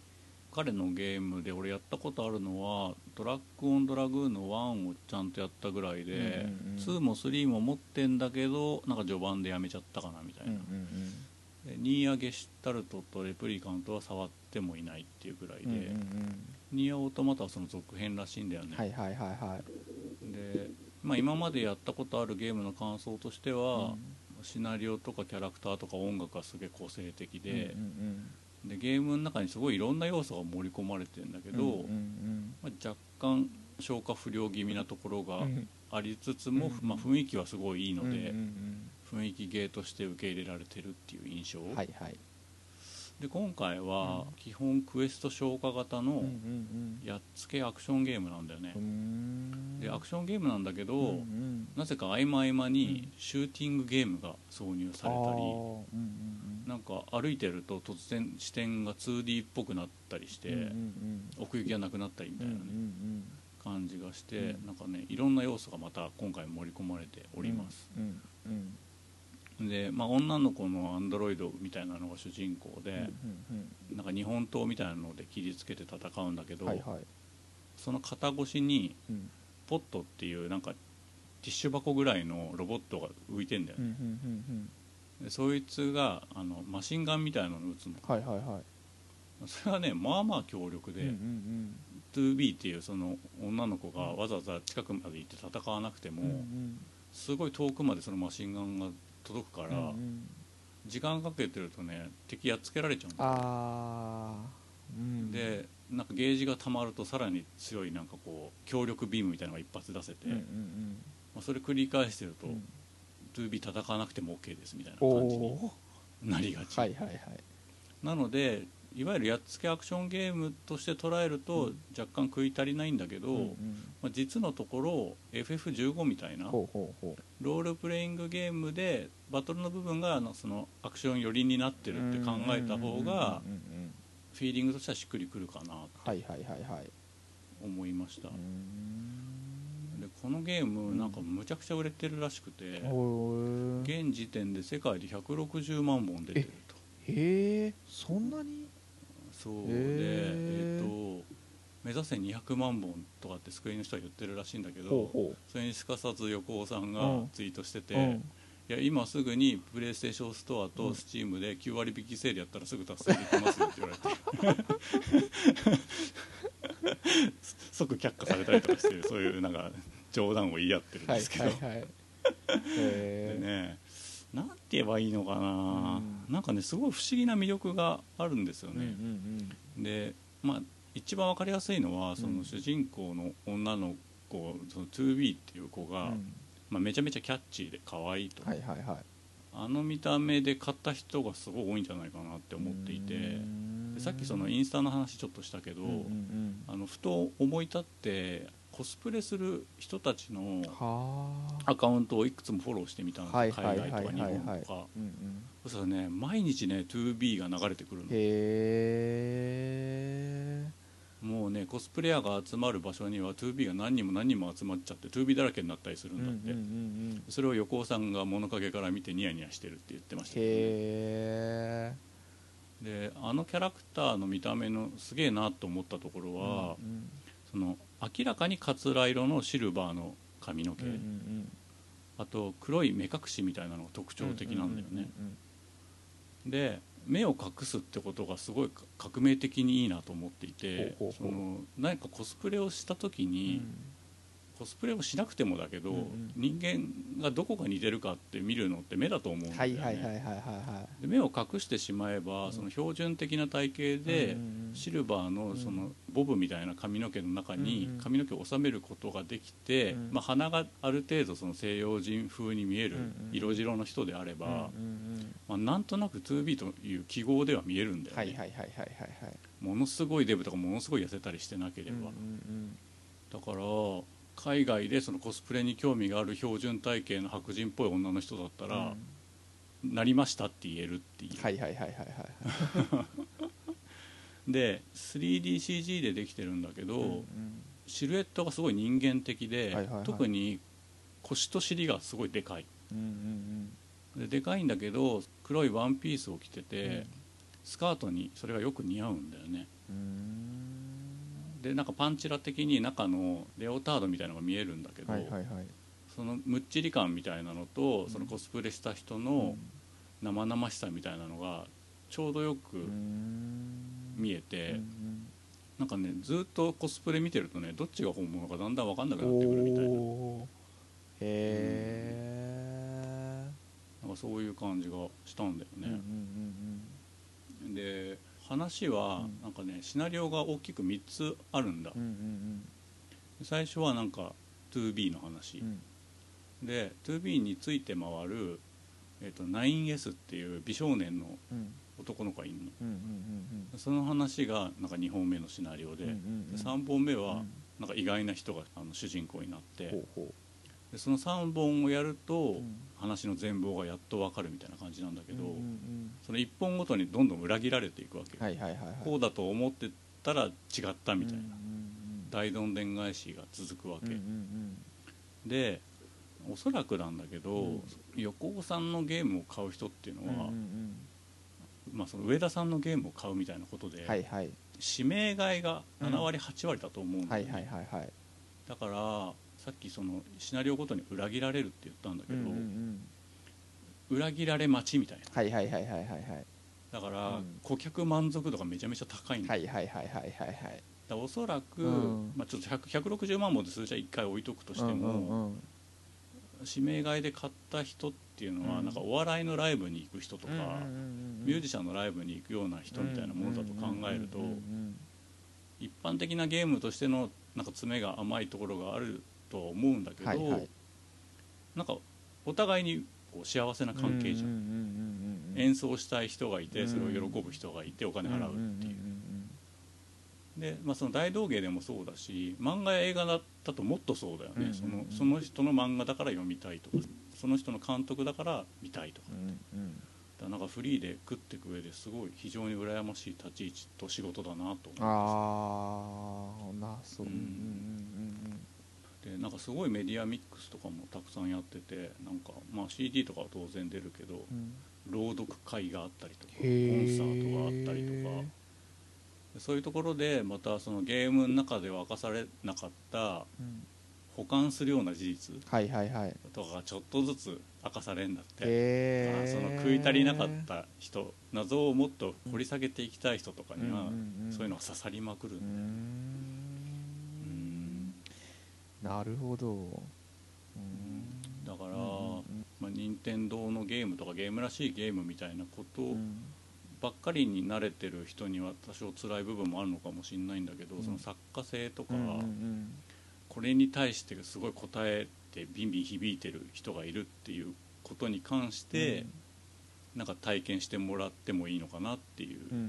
彼のゲームで俺やったことあるのはドラッグオンドラグーンの1をちゃんとやったぐらいで、うんうんうん。2も3も持ってんだけどなんか序盤でやめちゃったかなみたいな、うんうんでニーヤゲシュタルトとレプリカントは触ってもいないっていうぐらいで、うんうんうん。ニーヤオートマタはその続編らしいんだよね、はいはいはいはい。で、まあ、今までやったことあるゲームの感想としては、シナリオとかキャラクターとか音楽がすげえ個性的で,、うんうんでゲームの中にすごいいろんな要素が盛り込まれてるんだけど、うんうんまあ、若干消化不良気味なところがうん。うんありつつも、うんまあ、雰囲気はすごいいいので、うんうん雰囲気ゲーとして受け入れられてるっていう印象、うんはいはいで今回はうん。基本クエスト消化型のやっつけアクションゲームなんだよね。う、ん。でアクションゲームなんだけど、うんうん。なぜか合間合間にシューティングゲームが挿入されたり、あー。うんうんなんか歩いてると突然視点が 2D っぽくなったりして、うんうんうん。奥行きがなくなったりみたいな、ねうんうん感じがして、うん。なんかねいろんな要素がまた今回盛り込まれております、うんうんで、まあ、女の子のアンドロイドみたいなのが主人公で、うんなんか日本刀みたいなので切りつけて戦うんだけど、うんはいはい。その肩越しにうん。ポットっていうなんかティッシュ箱ぐらいのロボットが浮いてんだようんうね、んうん。でそいつがあのマシンガンみたいなのを撃つの。はいはいはい。それはねまあまあ強力で、うんうん、2B っていうその女の子がわざわざ近くまで行って戦わなくても、うんうん。すごい遠くまでそのマシンガンが届くから、うんうん。時間かけてるとね敵やっつけられちゃうんだよ。ああうん。でなんかゲージが溜まるとさらに強いなんかこう強力ビームみたいなのが一発出せて、うんうんまあ、それ繰り返してると、うん。うん 2B 戦わなくても OK ですみたいなお感じにおなりがち、はいはいはい。なのでいわゆるやっつけアクションゲームとして捉えるとうん。若干食い足りないんだけど、うんうん。まあ、実のところ FF15 みたいなロールプレイングゲームでバトルの部分があのそのアクション寄りになってるって考えた方がフィーリングとしてはしっくりくるかなはいはいはいはい。と思いました。でこのゲームなんかむちゃくちゃ売れてるらしくて現時点で世界で160万本出てると。へえそんなに？そうでえっ、と目指せ200万本とかってスクリーンの人は言ってるらしいんだけどほうほそれにすかさず横尾さんがうん。ツイートしてて、ううん。いや今すぐにプレイステーションストアとスチームで9割引きセールやったらすぐ達成できますよって言われて。即却下されたりとかしてるそういうなんか冗談を言い合ってるんはいですけど、はいはいへでえねなんて言えばいいのかな、うん。なんかねすごい不思議な魅力があるんですよね、でまあ一番わかりやすいのはそうん。の主人公の女の子その 2B っていう子が、うん。うんまあ、めちゃめちゃキャッチーで可愛いと、はいはいはい。あの見た目で買った人がすごい多いんじゃないかなって思っていて。でさっきそのインスタの話ちょっとしたけど、うんうんうん。あのふと思い立ってコスプレする人たちのはアカウントをいくつもフォローしてみたんです海外とか日本とか。うんうん。そしたらね毎日ね 2B が流れてくるの。へえ。もうねコスプレイヤーが集まる場所には 2B が何人も何人も集まっちゃって 2B だらけになったりするうんうんんだって、うん。それを横尾さんが物陰から見てニヤニヤしてるって言ってましたけどね。へえ。であのキャラクターの見た目のすげえなと思ったところは、うん。その明らかにカツラ色のシルバーの髪の毛、うんうんあと黒い目隠しみたいなのが特徴的なんだよね、うんうんで目を隠すってことがすごい革命的にいいなと思っていてその何かコスプレをした時うん。に、コスプレをしなくてもだけど、うんうん。人間がどこが似てるかって見るのって目だと思うんで目を隠してしまえば、うん。その標準的な体型いで、うんうんシルバーのそのボブみたいな髪の毛の中にうんうん。髪の毛を収めることができて、うん。まあ、鼻がある程度その西洋人風に見えるうんうん。色白の人であれば、うんうんうんまあ、なんとなく 2B という記号では見えるんだよね、はいはいはいはいはいはい。ものすごいデブとかものすごい痩せたりしてなければ、うんうん。だから海外でそのコスプレに興味がある標準体型の白人っぽい女の人だったうん。ら、なりましたって言えるっていう、はいはいはいはいはい。で 3DCG でできてるんだけど、うんシルエットがすごい人間的で、はいはいはい。特に腰と尻がすごいでかい。うんうんででかいんだけど黒いワンピースを着てて、うん。スカートにそれがよく似合うんだよね。うんうんでなんかパンチラ的に中のレオタードみたいなのが見えるんだけど、はいはいはい。そのむっちり感みたいなのと、ん。そのコスプレした人の生々しさみたいなのがちょうどよく見えて、なんかねずっとコスプレ見てるとねどっちが本物かだんだん分かんなくなってくるみたいな。おー。へなんかそういう感じがしたんだよえ、うんうんね、で話はうん。なんかねシナリオが大きく3つあるんだ、うんうんうん。最初はなんか 2B の話、うん。で 2B について回る、えー、と 9S っていう美少年のうん。男の子がいるの。うんうんうんその話がなんか2本目のシナリオで,、うんうんうん。で3本目はうん。なんか意外な人があの主人公になって、ほうほでその3本をやると、うん。話の全貌がやっと分かるみたいな感じなんだけど、うんうんうん。その1本ごとにどんどん裏切られていくわけよ、はいはいはいはい。こうだと思ってたら違ったみたいな、うんうん大どんでん返しが続くわけ、うんうんうん。でおそらくなんだけど、うん。横尾さんのゲームを買う人っていうのは、うんうんまあ、その上田さんのゲームを買うみたいなことで、うんはいはい。指名買いが7割8割だと思うんだよね、はいはいはいはい。だからさっきそのシナリオごとに裏切られるって言ったんだけど、うんうんうん。裏切られ待ちみたいな。はいはいはいはいはいはい。だから、うん。顧客満足度がめちゃめちゃ高いんだ,、はいはいはいはいはいはい。だおそらく、うん。まあ、ちょっと100 160万本って数字は1回置いとくとしても、うんうんうん。指名買いで買った人っていうのは、うん。なんかお笑いのライブに行く人とか、うんうんうんうんミュージシャンのライブに行くような人みたいなものだと考えると、一般的なゲームとしてのなんか詰めが甘いところがあるとは思うんだけど、はいはい。なんかお互いにこう幸せな関係じゃん、演奏したい人がいてうん。それを喜ぶ人がいてお金払うっていう、んで、まあ、その大道芸でもそうだし漫画や映画だったともっとそうだよね、そのその人の漫画だから読みたいとかその人の監督だから見たいとかうんうんうん。だからなんかフリーで食っていく上ですごい非常に羨ましい立ち位置と仕事だなと思いまああなそう。うん。うんうんすでなんかすごいメディアミックスとかもたくさんやっててなんか、まあ、CD とかは当然出るけどうん。うん朗読会があったりとかコンサへーートがあったりとか。そういうところでまたそのゲームの中では明かされなかったうん。保管するような事実はいはいはい。とかがちょっとずつ明かされるんだって、へえだからその食い足りなかった人謎をもっと掘り下げていきたい人とかには、そういうのが刺さりまくるんんなるほど。うん。だから、うんうんまあ、任天堂のゲームとかゲームらしいゲームみたいなことうん。ばっかりに慣れてる人には多少辛い部分もあるのかもしれないんだけど、うん。その作家性とか、うんうんこれに対してすごい答えてビンビン響いてる人がいるっていうことに関して、なんか体験してもらってもいいのかなっていう、うんうんうん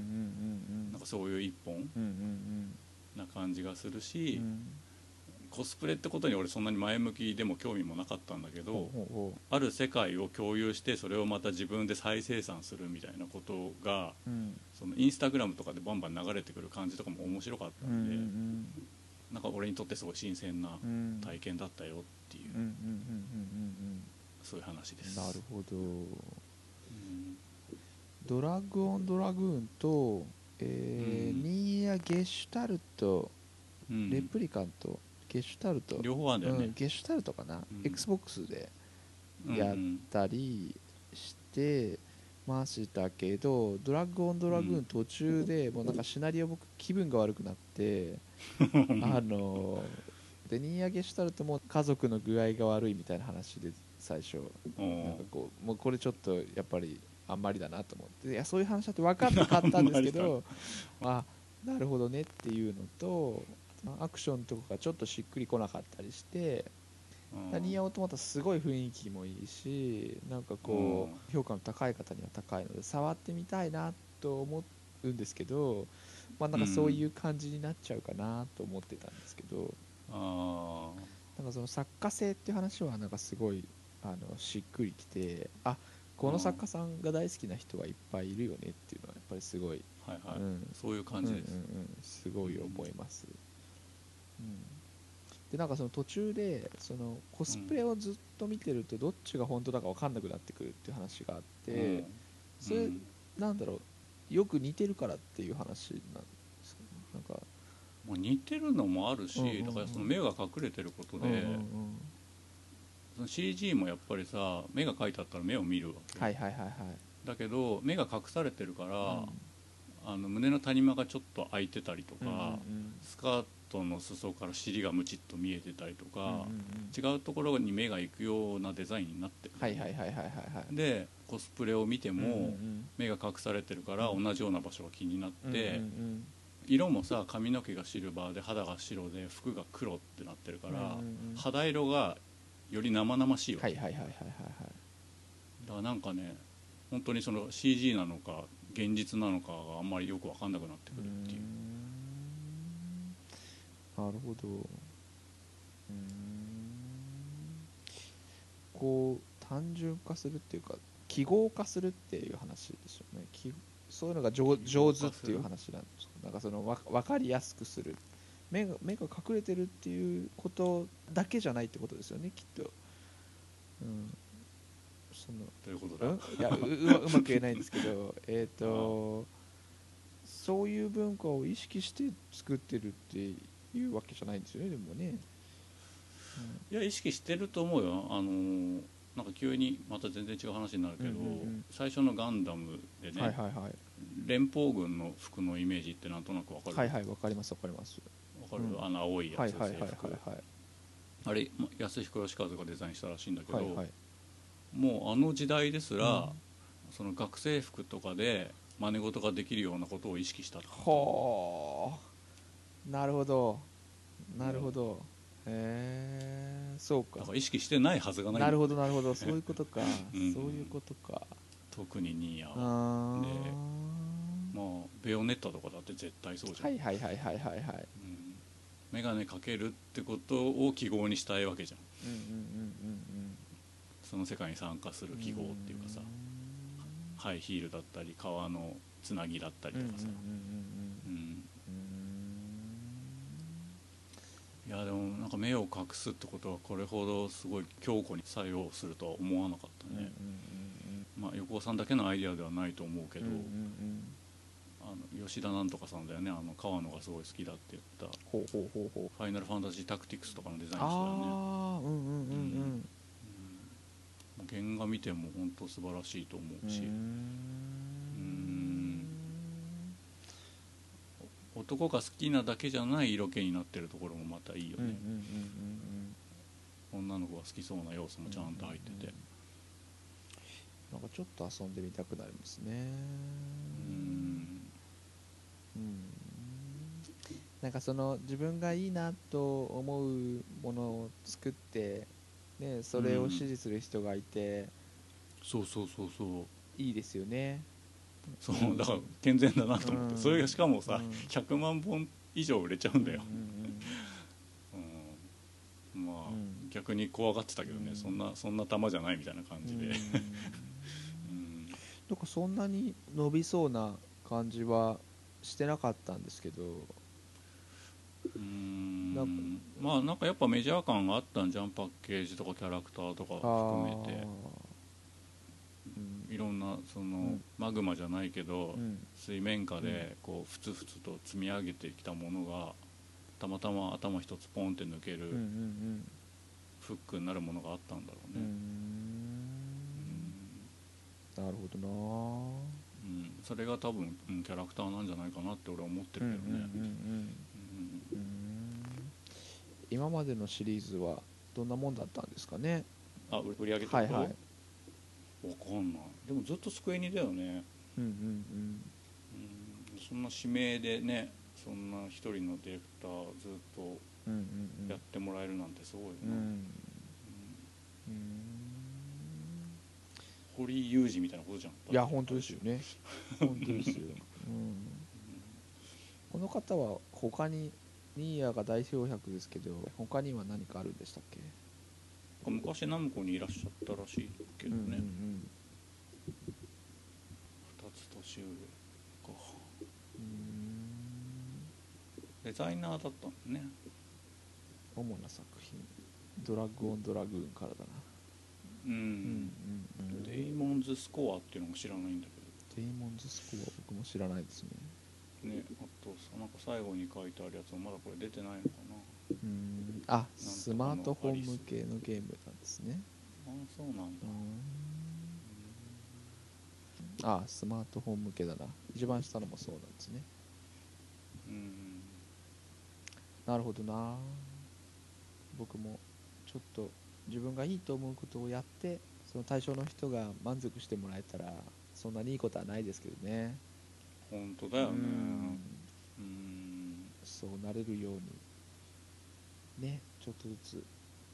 うん。なんかそういう一本うんうんな感じがするうんし、うんコスプレってことに俺そんなに前向きでも興味もなかったんだけど、ある世界を共有してそれをまた自分で再生産するみたいなことがううん。そのインスタグラムとかでバンバン流れてくる感じとかも面白かったうんうんで、ん。なんか俺にとってすごい新鮮なうん。体験だったよっていう、そういう話です。うんなるほど。うん。ドラッグオンドラグーンと、えーうん。ニーヤゲシュタルト、うん。レプリカントゲシュタルト。両方あるんだよね。うん、、ゲシュタルトかな、うん。XBOX でうんやったりしてましたけど、ドラッグオンドラグーン途中でもうなんかシナリオ僕気分が悪くなって あのでニーヤゲシュタルトも家族の具合が悪いみたいな話で最初。うんなんかこうもうこれちょっとやっぱりあんまりだなと思っていやそういう話だって分かんなかったんですけど あなるほどねっていうのとアクションとかがちょっとしっくりこなかったりしてうん。ニーヤオートマタすごい雰囲気もいいしなんかこう評価の高い方には高いので触ってみたいなと思うんですけどまあなんかそういう感じになっちゃうかなと思ってたんですけどあなんかその作家性っていう話はなんかすごいあのしっくりきてあこの作家さんが大好きな人がいっぱいいるよねっていうのはやっぱりすごい、あはいはい、うんそういう感じです、うんうんうん、すごい思います、うん、でなんかその途中でそのコスプレをずっと見てるとどっちが本当だか分かんなくなってくるっていう話があって、うん。それうん。なんだろうよく似てるからっていう話なんですか？ねなんか。まあ、似てるのもあるし、うんうんうん。だからその目が隠れてることで、うんうんうん。その CG もやっぱりさ目が描いてあったら目を見るわけ、はいはいはいはい。だけど目が隠されてるから、うん。あの胸の谷間がちょっと開いてたりとか、うんうんうん。スカートの裾から尻がムチっと見えてたりとか、うんうんうん。違うところに目が行くようなデザインになってる、はいはいはいはいはいはい。でコスプレを見ても、目が隠されてるからうん同じような場所が気になって、色もさ髪の毛がシルバーで肌が白で服が黒ってなってるから、肌色がより生々しいわけ、はいはいはいはいはいはい。だからなんかね本当にその CG なのか現実なのかがあんまりよく分かんなくなってくるっていうなるほど。うーん。こう単純化するっていうか記号化するっていう話でしょうね。きそういうのが上上手っていう話なんですかなんかそのわ分かりやすくする。目が目が隠れてるっていうことだけじゃないってことですよねきっと、うん、そのということだ？うん？いやううまく言えないんですけど えっとそういう文化を意識して作ってるっていうわけじゃないんですよねでもね、いや意識してると思うよ。あのーなんか急にまた全然違う話になるけど、うんうんうん。最初のガンダムでね、はいはいはい。連邦軍の服のイメージってなんとなく分かる、はいはいわかりますわかります。わかる、うん。あの青いやつ、はいはいはいはい制服。はいあれま安彦義和がデザインしたらしいんだけど、はいはい。もうあの時代ですら、うん。その学生服とかで真似事ができるようなことを意識したはあなるほど。なるほど。へえそうか。だから意識してないはずがない。なるほどなるほど。そういうことか、うん。そういうことか。特にニーヤはあでーまあベヨネッタとかだって絶対そうじゃん、はいはいはいはいはいはい。うん、眼鏡かけるってことを記号にしたいわけじゃん。うんうんうんうんその世界に参加するうん記号っていうかさ。ハイヒールだったり革のつなぎだったりとかさ、うんうんうんうんうんうんいやでもなんか目を隠すってことはこれほどすごい強固に作用するとは思わなかったね、まあ横尾さんだけのアイデアではないと思うけど、あの吉田なんとかさんだよね。あの川野がすごい好きだって言った。ほうほうほうほう「ファイナルファンタジータクティクス」とかのデザインしたあよね。あうんうんうんうん原画見ても本当素晴らしいと思ううんし、ん男が好きなだけじゃない色気になってるところもまたいいようんうんうんね、女の子が好きそうな要素もちゃんと入ってて。なんかちょっと遊んでみたくなりますね。うん。うん。なんかその自分がいいなと思うものを作って、ね、それを支持する人がいて、そうそうそうそう。いいですよねそうだから健全だなと思って、うん。それがしかもさ、うん。100万本以上売れちゃうんだよ、うんまあ、うん。逆に怖がってたけどね、うん。そんなそんな玉じゃないみたいな感じで、うん なんかそんなに伸びそうな感じはしてなかったんですけど。うん。まあなんかやっぱメジャー感があったんじゃん。パッケージとかキャラクターとか含めていろんなその、ん。マグマじゃないけど、うん。水面下でこうふつふつと積み上げてきたものがたまたま頭一つポンって抜けるんフックになるものがあったんだろうね、うん。なるほどな。うん。それが多分、うんキャラクターなんじゃないかなって俺は思ってるけどね、今までのシリーズはどんなもんだったんですかね？あ売売り上げと、はいはい。わかんないでもずっとスクエニだよね。うんうんうん。そんな指名でねそんな一人のディレクターずっとうんうんうん。うんやってもらえるなんてすごいよな、うん。うん。うん。堀井雄二みたいなことじゃん。いや本当ですよね。本当ですよ、うん、この方は他にニーヤが代表作ですけど他には何かあるんでしたっけ？昔ナムコにいらっしゃったらしいけどね、うんうん2つ年上か。うん。デザイナーだったんだね。主な作品。ドラッグオンドラグーンからだな。うん、うんうんデイモンズスコアっていうのも知らないんだデイモンズスコア僕も知らないですね。けどねあとさなんか最後に書いてあるやつもまだこれ出てないのかな。うん。あスマートフォン向けのゲームなんですね。ああそうなんだ。うんあスマートフォン向けだな。一番下のもそうなんですね。うん。なるほどな。僕もちょっと自分がいいと思うことをやってその対象の人が満足してもらえたらそんなにいいことはないですけどね。本当だよね。うん。うんそうなれるようにねちょっとずつ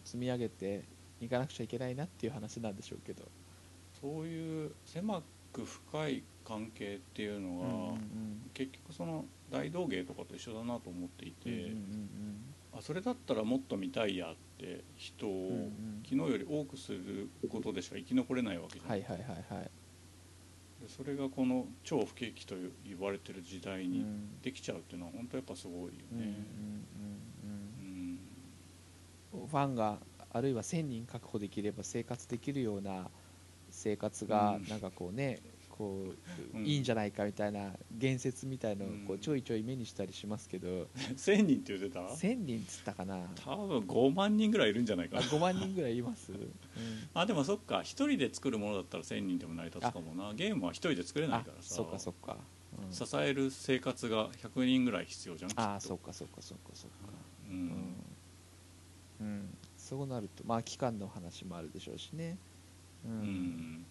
積み上げていかなくちゃいけないなっていう話なんでしょうけど。そういう狭く深い関係っていうのは、うんうん結局その大道芸とかと一緒だなと思っていて、うんうんうんあそれだったらもっと見たいやって人を、昨日より多くすることでしか生き残れないわけじゃん、はいはいはいはい。でそれがこの超不景気と言われてる時代にうん。できちゃうっていうのは本当やっぱすごいよね、うんうんうんファンがあるいは1000人確保できれば生活できるような生活がうん。なんかこうねこううん。いいんじゃないかみたいな言説みたいのをこううん。ちょいちょい目にしたりしますけど。1000人って言ってた？1000人っつったかな。多分5万人ぐらいいるんじゃないかあな5万人ぐらいいます、うん。あでもそっか。1人で作るものだったら1000人でも成り立つかもな。ゲームは1人で作れないあからさ。そっかそっか、うん。支える生活が100人ぐらい必要じゃんああそっかそっかそっかそっか。ううんん、うん、そうなるとまあ期間の話もあるでしょうしねう、うん。ん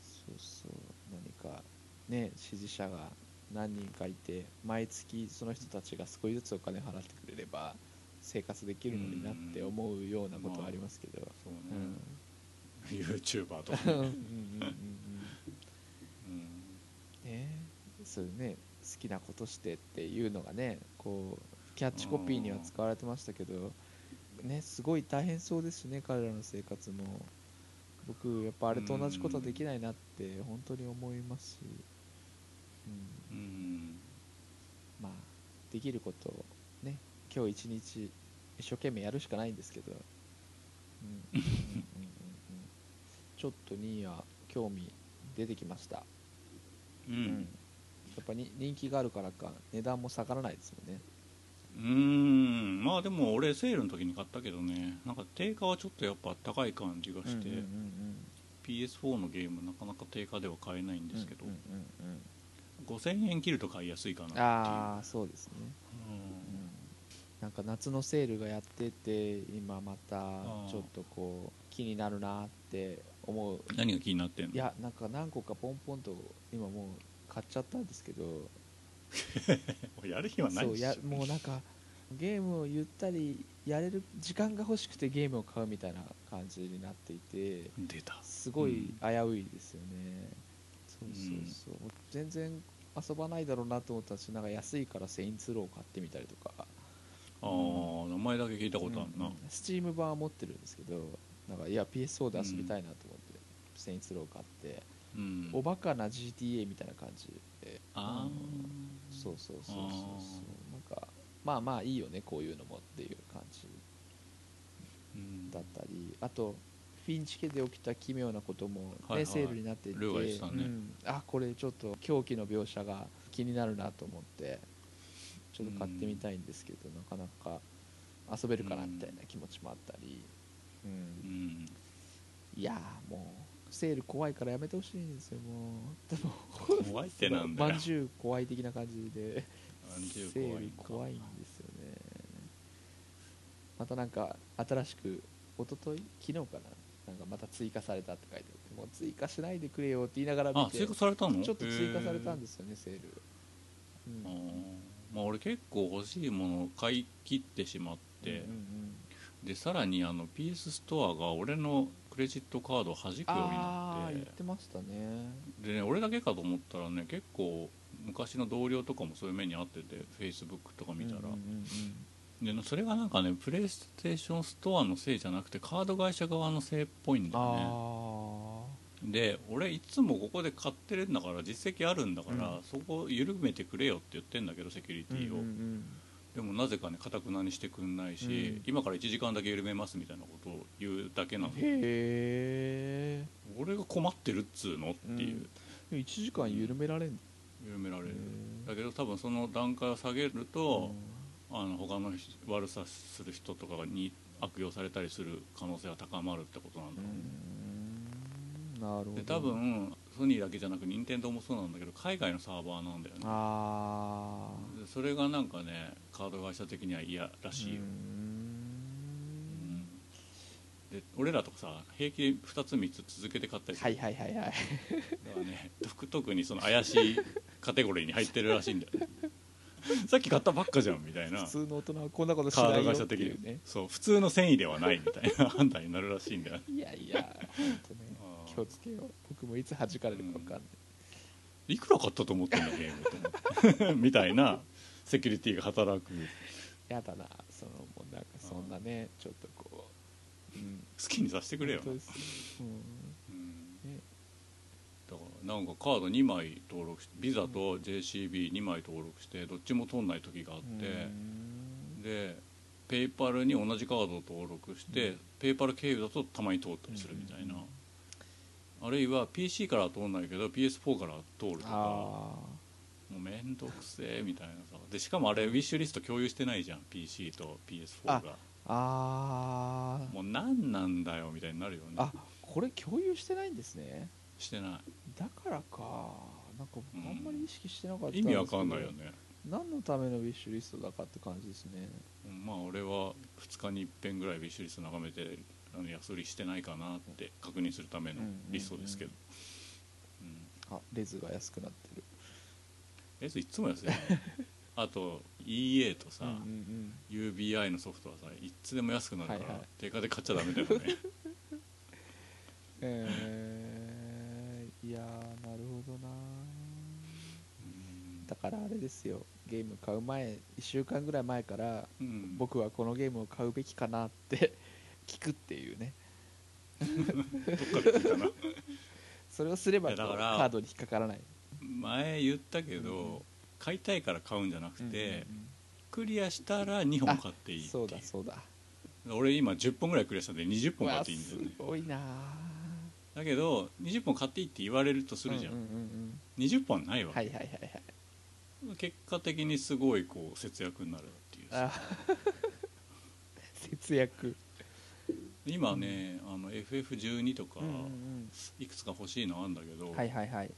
そうそう何かね支持者が何人かいて毎月その人たちが少しずつお金払ってくれれば生活できるのになって思うようなことはありますけど、そううんとかうんうん。うん。うん。うん。ねそうね好きなことしてっていうのがねこうキャッチコピーには使われてましたけどねすごい大変そうですしね彼らの生活も僕やっぱあれと同じことはできないなって本当に思いますし、うん。うん。まあできることをね今日一日一生懸命やるしかないんですけど、うん。ちょっとニーヤ興味出てきました。うん、うん。やっぱり人気があるからか値段も下がらないですもんねうん。まあでも俺セールの時に買ったけどね。なんか定価はちょっとやっぱ高い感じがして、うんうん PS4 のゲームなかなか定価では買えないんですけど、うんうんうん5000円切ると買いやすいかなっていう。ああそうですね、うん。うん、なんか夏のセールがやってて今またー。ちょっとこう気になるなって思う。何が気になってんの？いやなんか何個かポンポンと今もう買っちゃったんですけど やる日はないそうやもうなんかゲームをゆったりやれる時間が欲しくてゲームを買うみたいな感じになっていて出た。すごい危ういですよね、そうそうそう、全然遊ばないだろうなと思ったしなんか安いから「セインツロー」買ってみたりとか。ああ名前だけ聞いたことあるな、スチーム版は持ってるんですけどなんかいや PSO で遊びたいなと思って「セインツロー」買って、うん。おバカな GTA みたいな感じで。あそうそうそうそう。そうあなんかまあまあいいよね。こういうのもっていう感じうんだったり。あとフィンチ家で起きた奇妙なことも、ねはいはい。セールになっていて。ね。うん。あこれちょっと狂気の描写が気になるなと思ってちょっと買ってみたいんですけど、なかなか遊べるかなみたいな気持ちもあったり、うん。うん。いやーもうセール怖いからやめてほしいんですよもう。でも怖いってなんだよ。まんじゅう怖い的な感じで。まんじゅうセール怖いんか怖いんですよね。またなんか新しく一昨日？昨日かな？なんかまた追加されたって書いてあって。もう追加しないでくれよって言いながら見て。あ追加されたの？ちょっと追加されたんですすよねセール、うん。あー。まあ俺結構欲しいものを買い切ってしまって、うんうんでさらにあの PS ストアが俺のクレジットカードを弾くようにああ言っなっててましたね。でね俺だけかと思ったらね結構昔の同僚とかもそういう目に遭ってて Facebook とか見たら、うんうんうんでそれがなんかねプレイステーションストアのせいじゃなくてカード会社側のせいっぽいんだよね。あで俺いつもここで買ってるんだから実績あるんだから、うん。そこを緩めてくれよって言ってんだけどセキュリあティを、うんうんでもなぜかねかたくなにしてくんないし、うん。今から1時間だけ緩めますみたいなことを言うだけなのうん、へえ。俺が困ってるっつうのっていう、1時間緩められんの？緩められる。へだけど多分その段階を下げるーと、あの他の人悪さする人とかに悪用されたりする可能性が高まるってことなんだろうね、うん。なるほど。で多分ソニーだけじゃなく任天堂もそうなんだけど海外のサーバーなんだよね。あそれがなんかねカード会社的には嫌らしいよ、で俺らとかさ平気で2つ3つ続けて買ったりする、はいはいはいはい。だからね特特にその怪しいカテゴリーに入ってるらしいんだよね。さっき買ったばっかじゃんみたいな。普通の大人はこんなことしカードないよっ会社的に。そう普通の繊維ではないみたいな判断になるらしいんだよいやいや本当ね気をつけよう。僕もいつ弾かれるか分かんない、いくら買ったと思ってんだゲームみたいなセキュリティが働く。やだなそのもうなんかそんなねちょっとこう、うん、好きにさせてくれようんうん。ね。だからなんかカード2枚登録してビザと JCB2 枚登録してどっちも取んない時があって、うん。でペイパルに同じカードを登録して、うん。ペイパル経由だとたまに通ったりするみたいな、あるいは PC からは通んないけど PS4 からは通るとか。あもうめんどくせえみたいなさ。でしかもあれウィッシュリスト共有してないじゃん PC と PS4 がああー。もう何なんだよみたいになるよね。あこれ共有してないんですね。してない。だからか。なんかうん。あんまり意識してなかった意味わかんないよね。何のためのウィッシュリストだかって感じですね。まあ俺は2日に一遍ぐらいウィッシュリスト眺めてあの安売りしてないかなって確認するためのリストですけど、うん。あレズが安くなってる。えいつも安いよね。あと EA とさ、うんうん UBI のソフトはさいつでも安くなるから、はいはい。定価で買っちゃダメだよね。えー、いやーなるほどなうん。だからあれですよ。ゲーム買う前1週間ぐらい前からうん。僕はこのゲームを買うべきかなって聞くっていうね。どっから聞いたな。それをすればいやだからカードに引っかからない。前言ったけど、うん買いたいから買うんじゃなくて、うんうんクリアしたら2本買っていいそいう。うだそうだ。俺今10本ぐらいクリアしたんで20本買っていいんだよね。すごいな。だけど20本買っていいって言われるとするじゃん、うんうんうん20本ないわけ、うんはいはいはいはい。結果的にすごいこう節約になるっていうあ節約今ねあの FF12 とかうんうんいくつか欲しいのあるんだけど、うんはいはいはい。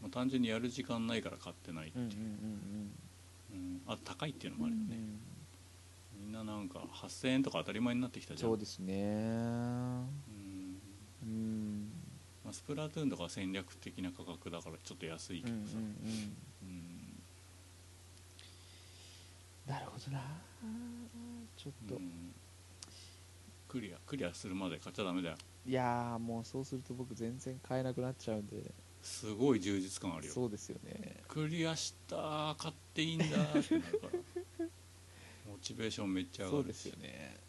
まあ、単純にやる時間ないから買ってないっていう、うんうんうんうん。あと高いっていうのうんもあるよね、みんななんか8000円とか当たり前になってきたじゃん。そうですね。うん。うん。まあ、スプラトゥーンとかは戦略的な価格だからちょっと安いうんうんうん。けどさ、うん。なるほどな。ちょっと、うんクリアクリアするまで買っちゃダメだよ。いやーもうそうすると僕全然買えなくなっちゃうんで。すごい充実感あるよ。そうですよね。クリアした買っていいんだってなるから。モチベーションめっちゃ上がるし。そうですよね。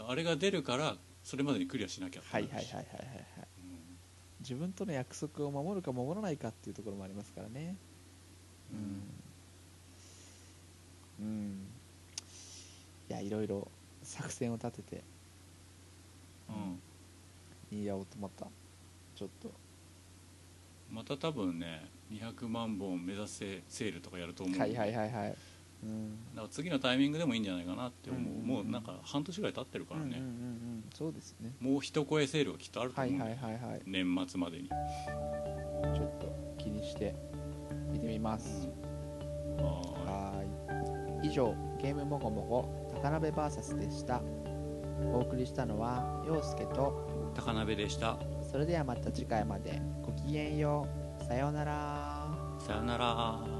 あれが出るからそれまでにクリアしなきゃってはいはいはいはいはいはいうん。自分との約束を守るか守らないかっていうところもありますからね。うん、うん、いやいろいろ作戦を立ててうん。ニーヤオートマタちょっと。また多分ね200万本目指せセールとかやると思う、はいはいはいはい。うん。だから次のタイミングでもいいんじゃないかなって思う、うんうんうん。もうなんか半年ぐらい経ってるからね、うんうんうんうん。そうですね。もう一超えセールがきっとあると思う、はいはいはいはい。年末までに、ちょっと気にして見てみます、ははーい。以上ゲームもごもご高鍋 VS でしたお送りしたのは陽介と高鍋でした。それではまた次回まで。ごきげんよう。さようなら。さよなら